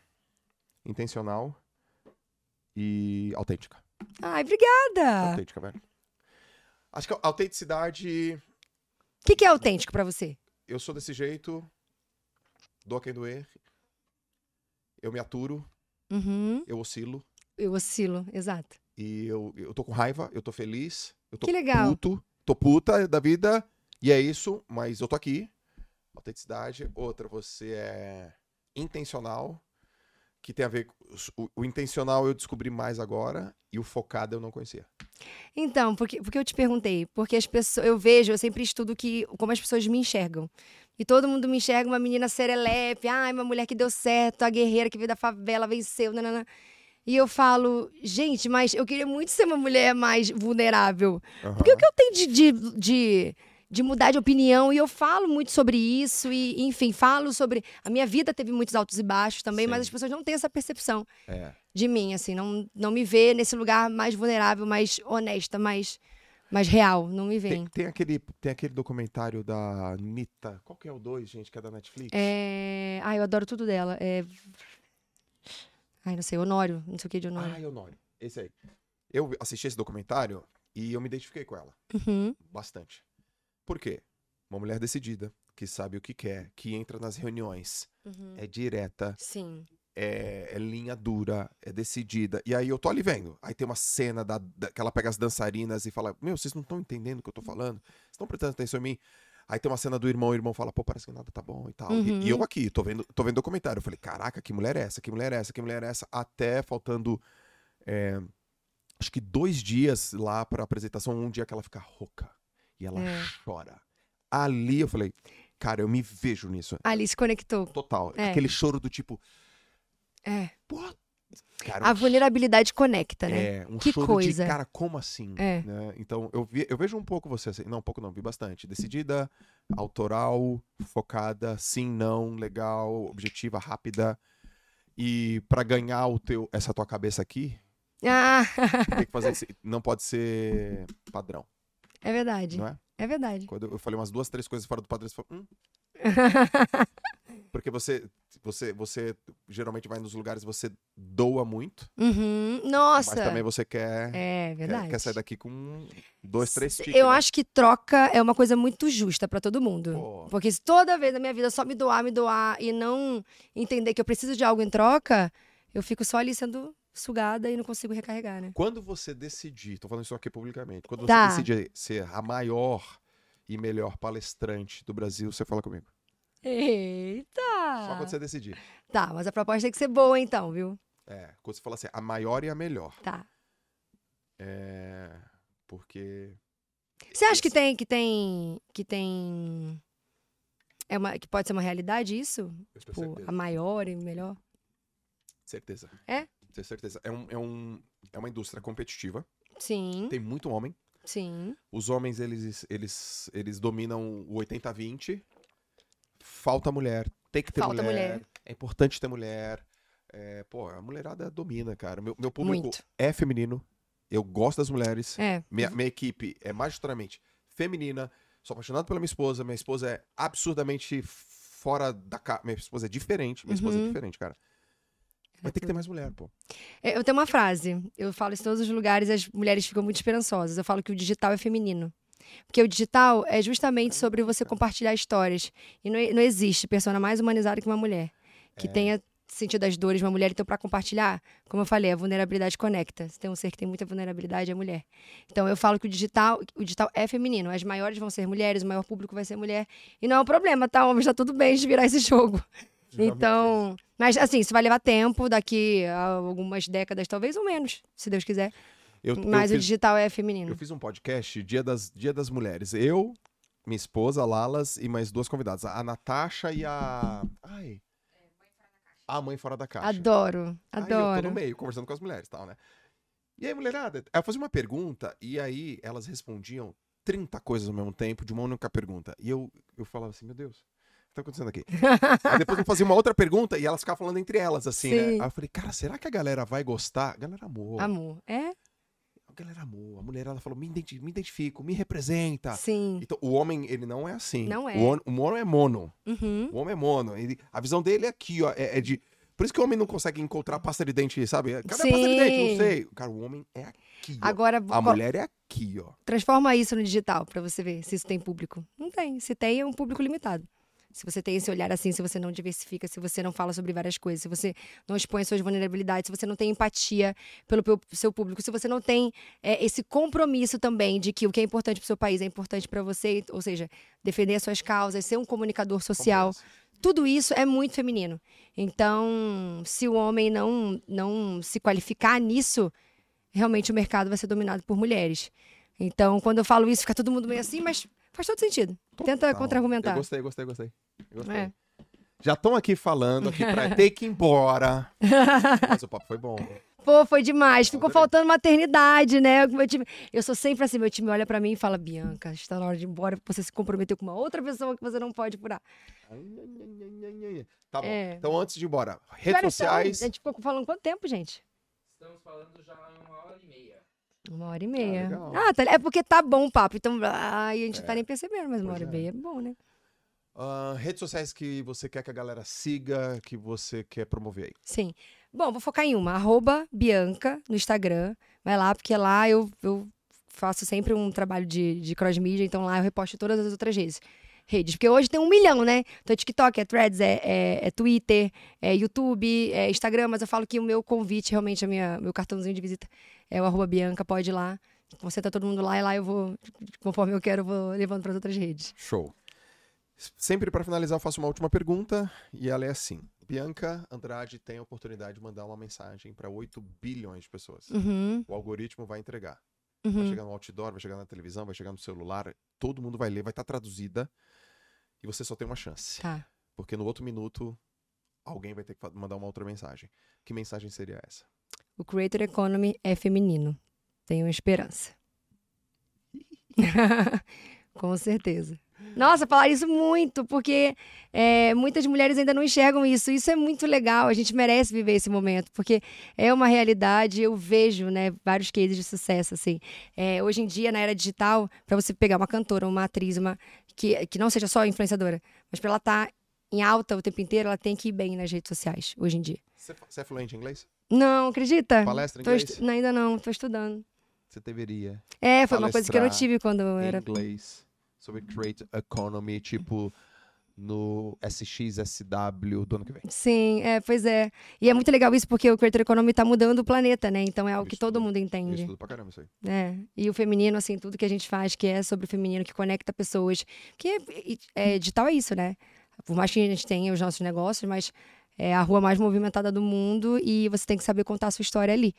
intencional e autêntica. Ai, obrigada. Autêntica, velho. Acho que a autenticidade. O que, que é autêntico pra você? Eu sou desse jeito, dou a quem doer, eu me aturo, Uhum. eu oscilo, Eu oscilo, exato. e eu, eu tô com raiva, eu tô feliz, eu tô Que legal. puto, tô puta da vida, e é isso, mas eu tô aqui. Autenticidade. Outra, você é intencional, que tem a ver com. O, o intencional eu descobri mais agora, e o focado eu não conhecia. Então, porque, porque eu te perguntei? Porque as pessoas, eu vejo, eu sempre estudo que, como as pessoas me enxergam. E todo mundo me enxerga uma menina serelepe, ai, uma mulher que deu certo, a guerreira que veio da favela, venceu, nanana. E eu falo, gente, mas eu queria muito ser uma mulher mais vulnerável. Porque o que eu tenho de, de, de, de mudar de opinião, e eu falo muito sobre isso, e enfim, falo sobre. A minha vida teve muitos altos e baixos também, mas Sim. as pessoas não têm essa percepção É. de mim, assim, não, não me vê nesse lugar mais vulnerável, mais honesta, mais, mais real, não me Tem, vem. tem aquele, tem aquele documentário da Anitta. Qual que é o dois, gente, que é da Netflix? É... Ai, eu adoro tudo dela. É... Ai, não sei, Honório, não sei o que de Honório. Ah, Honório. Esse aí. Eu assisti esse documentário e eu me identifiquei com ela. Uhum, Bastante. Por quê? Uma mulher decidida, que sabe o que quer, que entra nas reuniões, uhum. é direta, Sim. é, é linha dura, é decidida. E aí eu tô ali vendo. Aí tem uma cena da, da- que ela pega as dançarinas e fala: Meu, vocês não estão entendendo o que eu tô falando? Vocês estão prestando atenção em mim? Aí tem uma cena do irmão, o irmão fala, pô, parece que nada tá bom e tal. E- Uhum. E, eu aqui, tô vendo, tô vendo documentário. Eu falei, caraca, que mulher é essa? Que mulher é essa? Que mulher é essa? Até faltando é, acho que dois dias lá pra apresentação, um dia que ela fica rouca e ela É. chora. Ali eu falei, cara, eu me vejo nisso. Ali se conectou. Total. É. Aquele choro do tipo, É. pô, cara, A vulnerabilidade conecta, né? É, um Que choro coisa. de, cara, como assim? É. né? Então, eu, vi- eu vejo um pouco você assim. Não, um pouco não, vi bastante. Decidida, autoral, focada, sim, não, legal, objetiva, rápida. E pra ganhar o teu, essa tua cabeça aqui, Ah, tem que fazer (laughs) não pode ser padrão, é verdade. não é? É verdade. Quando eu falei umas duas, três coisas fora do padrão, você falou, hum. (laughs) Porque você, você, você geralmente vai nos lugares, você doa muito, Uhum. mas Nossa. também você quer, É quer, verdade. quer sair daqui com dois, três tickets. Eu né? acho que troca é uma coisa muito justa pra todo mundo. Pô. Porque se toda vez na minha vida só me doar, me doar e não entender que eu preciso de algo em troca, eu fico só ali sendo sugada e não consigo recarregar, né? Quando você decidir, tô falando isso aqui publicamente, quando Tá. você decidir ser a maior e melhor palestrante do Brasil, você fala comigo. Eita! Só quando você decidir. Tá, mas a proposta tem que ser boa então, viu? É, quando você fala assim, a maior e a melhor. Tá. É, porque Você acha que tem que tem que tem é uma que pode ser uma realidade isso? eu Tipo, certeza. a maior e melhor? certeza. É? Tenho certeza. É, um, é, um, é uma indústria competitiva, Sim, tem muito homem. sim. Os homens, eles, eles, eles dominam o 80-20. Falta mulher. Tem que ter Falta mulher. mulher. É importante ter mulher. É, pô, a mulherada domina, cara. Meu, meu público Muito. é feminino. Eu gosto das mulheres. É. Minha, minha equipe é majoritariamente feminina. Sou apaixonado pela minha esposa. Minha esposa é absurdamente fora da casa. Minha esposa é diferente. Minha esposa é Uhum. diferente, cara. Mas tem que ter mais mulher, pô. É, Eu tenho uma frase, eu falo isso em todos os lugares as mulheres ficam muito esperançosas. Eu falo que o digital é feminino. Porque o digital é justamente sobre você compartilhar histórias. E não, não existe persona mais humanizada que uma mulher. Que É. tenha sentido as dores de uma mulher. Então, para compartilhar, como eu falei, a vulnerabilidade conecta. Se tem um ser que tem muita vulnerabilidade, é a mulher. Então, eu falo que o digital, o digital é feminino. As maiores vão ser mulheres, o maior público vai ser mulher. E não é um problema, tá? Homens, tá tudo bem de virar esse jogo. (laughs) Então, mas assim, isso vai levar tempo, daqui a algumas décadas, talvez, ou menos, se Deus quiser. Eu, eu Mas o fiz- digital é feminino. Eu fiz um podcast Dia das, Dia das Mulheres. Eu, minha esposa, Lalas e mais duas convidadas. A Natasha e a. Ai. A mãe fora da caixa. Adoro, Aí eu tô adoro. no meio, conversando com as mulheres e tal, né? E aí, mulherada, eu fazia uma pergunta e aí elas respondiam 30 coisas ao mesmo tempo de uma única pergunta. E eu, eu falava assim, meu Deus, o que tá acontecendo aqui? (laughs) aí depois eu fazia uma outra pergunta e elas ficavam falando entre elas, assim, né? Sim. Aí eu falei, cara, será que a galera vai gostar? A galera amou. Amor. É? A galera amou. A mulher, ela falou, me, identi- me identifico, me representa. Sim. Então, o homem, ele não é assim. Não é. O, o homem é mono. Uhum. O homem é mono. Ele- a visão dele é aqui, ó. É, é de. Por isso que o homem não consegue encontrar pasta de dente, sabe? Cadê a pasta de dente? Sim. Não sei. Cara, o homem é aqui. ó. Agora, A co- mulher é aqui, ó. transforma isso no digital pra você ver se isso tem público. Não tem. Se tem, é um público limitado. Se você tem esse olhar assim, se você não diversifica, se você não fala sobre várias coisas, se você não expõe suas vulnerabilidades, se você não tem empatia pelo seu público, se você não tem é, esse compromisso também de que o que é importante pro seu país é importante pra você, ou seja, defender as suas causas, ser um comunicador social, tudo isso é muito feminino. Então, se o homem não, não se qualificar nisso, realmente o mercado vai ser dominado por mulheres. Então, quando eu falo isso, fica todo mundo meio assim, mas faz todo sentido. Tenta Total. contra-argumentar. Gostei, gostei, gostei. Gostei. É. Já estão aqui falando aqui pra (laughs) ter que ir embora. (laughs) Mas o papo foi bom. Pô, foi demais. Ficou Adorei. faltando maternidade, né? O meu time- Eu sou sempre assim, meu time olha pra mim e fala, Bianca, está na hora de ir embora, porque você se comprometeu com uma outra pessoa que você não pode furar. Tá bom. É. Então, antes de ir embora, redes Espera, então, sociais. A gente ficou falando quanto tempo, gente? Estamos falando já uma hora e meia. Uma hora e meia. legal. Ah, tá, é porque tá bom o papo. Então, ai, a gente não tá nem percebendo, mas uma Pois hora é. e meia é bom, né? ah, redes sociais que você quer que a galera siga, que você quer promover aí. Sim. Bom, vou focar em uma. Arroba Bianca no Instagram. Vai lá, porque lá eu, eu faço sempre um trabalho de, de cross-mídia, então lá eu reposto todas as outras redes. Redes, porque hoje tem um milhão, né? Então, é TikTok, é Threads, é, é, é Twitter, é YouTube, é Instagram, mas eu falo que o meu convite, realmente, a minha, meu cartãozinho de visita é o arroba Bianca, pode ir lá. Você tá todo mundo lá e lá eu vou, conforme eu quero, eu vou levando para outras redes. Show. Sempre para finalizar, eu faço uma última pergunta e ela é assim: Bianca Andrade tem a oportunidade de mandar uma mensagem para 8 bilhões de pessoas. Uhum, O algoritmo vai entregar. Vai uhum. chegar no outdoor, vai chegar na televisão, vai chegar no celular, todo mundo vai ler, vai estar traduzida. E você só tem uma chance. Tá. Porque no outro minuto, alguém vai ter que mandar uma outra mensagem. Que mensagem seria essa? O Creator Economy é feminino. Tenho esperança. (laughs) (laughs) Com certeza. Nossa, falar isso muito, porque é, muitas mulheres ainda não enxergam isso. Isso é muito legal, a gente merece viver esse momento, porque é uma realidade, eu vejo, né, vários cases de sucesso, assim. É, hoje em dia, na era digital, para você pegar uma cantora, uma atriz, uma que, que não seja só influenciadora, mas para ela estar em alta o tempo inteiro, ela tem que ir bem nas redes sociais, hoje em dia. Você, é fluente em inglês? Não, acredita? Palestra em Tô inglês? não, ainda não, tô estudando. Você deveria. É, foi uma coisa que eu não tive quando eu era. inglês. Sobre Create Economy, tipo no SXSW do ano que vem. Sim, é, pois é. E é muito legal isso porque o Creator Economy tá mudando o planeta, né? Então é algo que Isso todo tudo. mundo entende. estudo pra caramba isso aí. É. E o feminino, assim, tudo que a gente faz que é sobre o feminino, que conecta pessoas. Porque é, digital é isso, né? Por mais que a gente tenha os nossos negócios, mas é a rua mais movimentada do mundo e você tem que saber contar a sua história ali.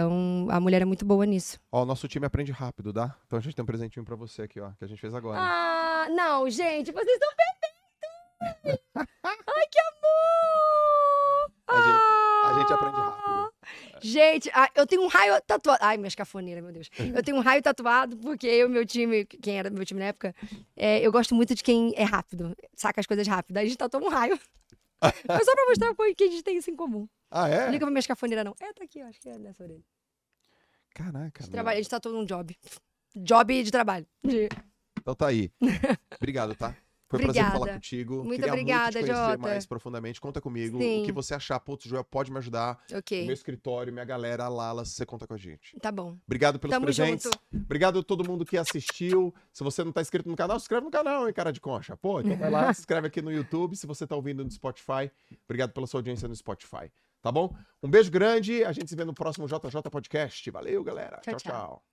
Então, a mulher é muito boa nisso. Ó, o nosso time aprende rápido, tá? Então a gente tem um presentinho pra você aqui, ó, que a gente fez agora. Ah, não, gente, vocês estão perfeitos! Ai, que amor! A gente- Ah! A gente aprende rápido. Gente, ah, eu tenho um raio tatuado. Ai, minhas cafoneiras, meu Deus. Eu tenho um raio tatuado porque eu meu time, quem era meu time na época, é, eu gosto muito de quem é rápido, saca as coisas rápido. Aí a gente tatuou um raio. (laughs) Foi só pra mostrar pô, que a gente tem isso em comum. Ah, Não é? liga pra minhas cafoneiras, não. É, tá aqui, ó, acho que é nessa orelha. Caraca. A trabalha, a gente tatuou num job. Job de trabalho. De- Então tá aí. Obrigado, tá? Foi um prazer Obrigada. falar contigo. Muito Queria obrigada, muito te conhecer Jota. mais profundamente. Conta comigo. Sim. O que você achar, putz, Joel, pode me ajudar. O Ok, meu escritório, minha galera, a Lala, você conta com a gente. tá bom. Obrigado pelos Tamo presentes. junto. Obrigado a todo mundo que assistiu. Se você não tá inscrito no canal, se inscreve no canal, hein, cara de concha. Pô, então vai lá, se inscreve aqui no YouTube. Se você tá ouvindo no Spotify, obrigado pela sua audiência no Spotify. Tá bom? Um beijo grande. A gente se vê no próximo JJ Podcast. Valeu, galera. Tchau, tchau. tchau. tchau.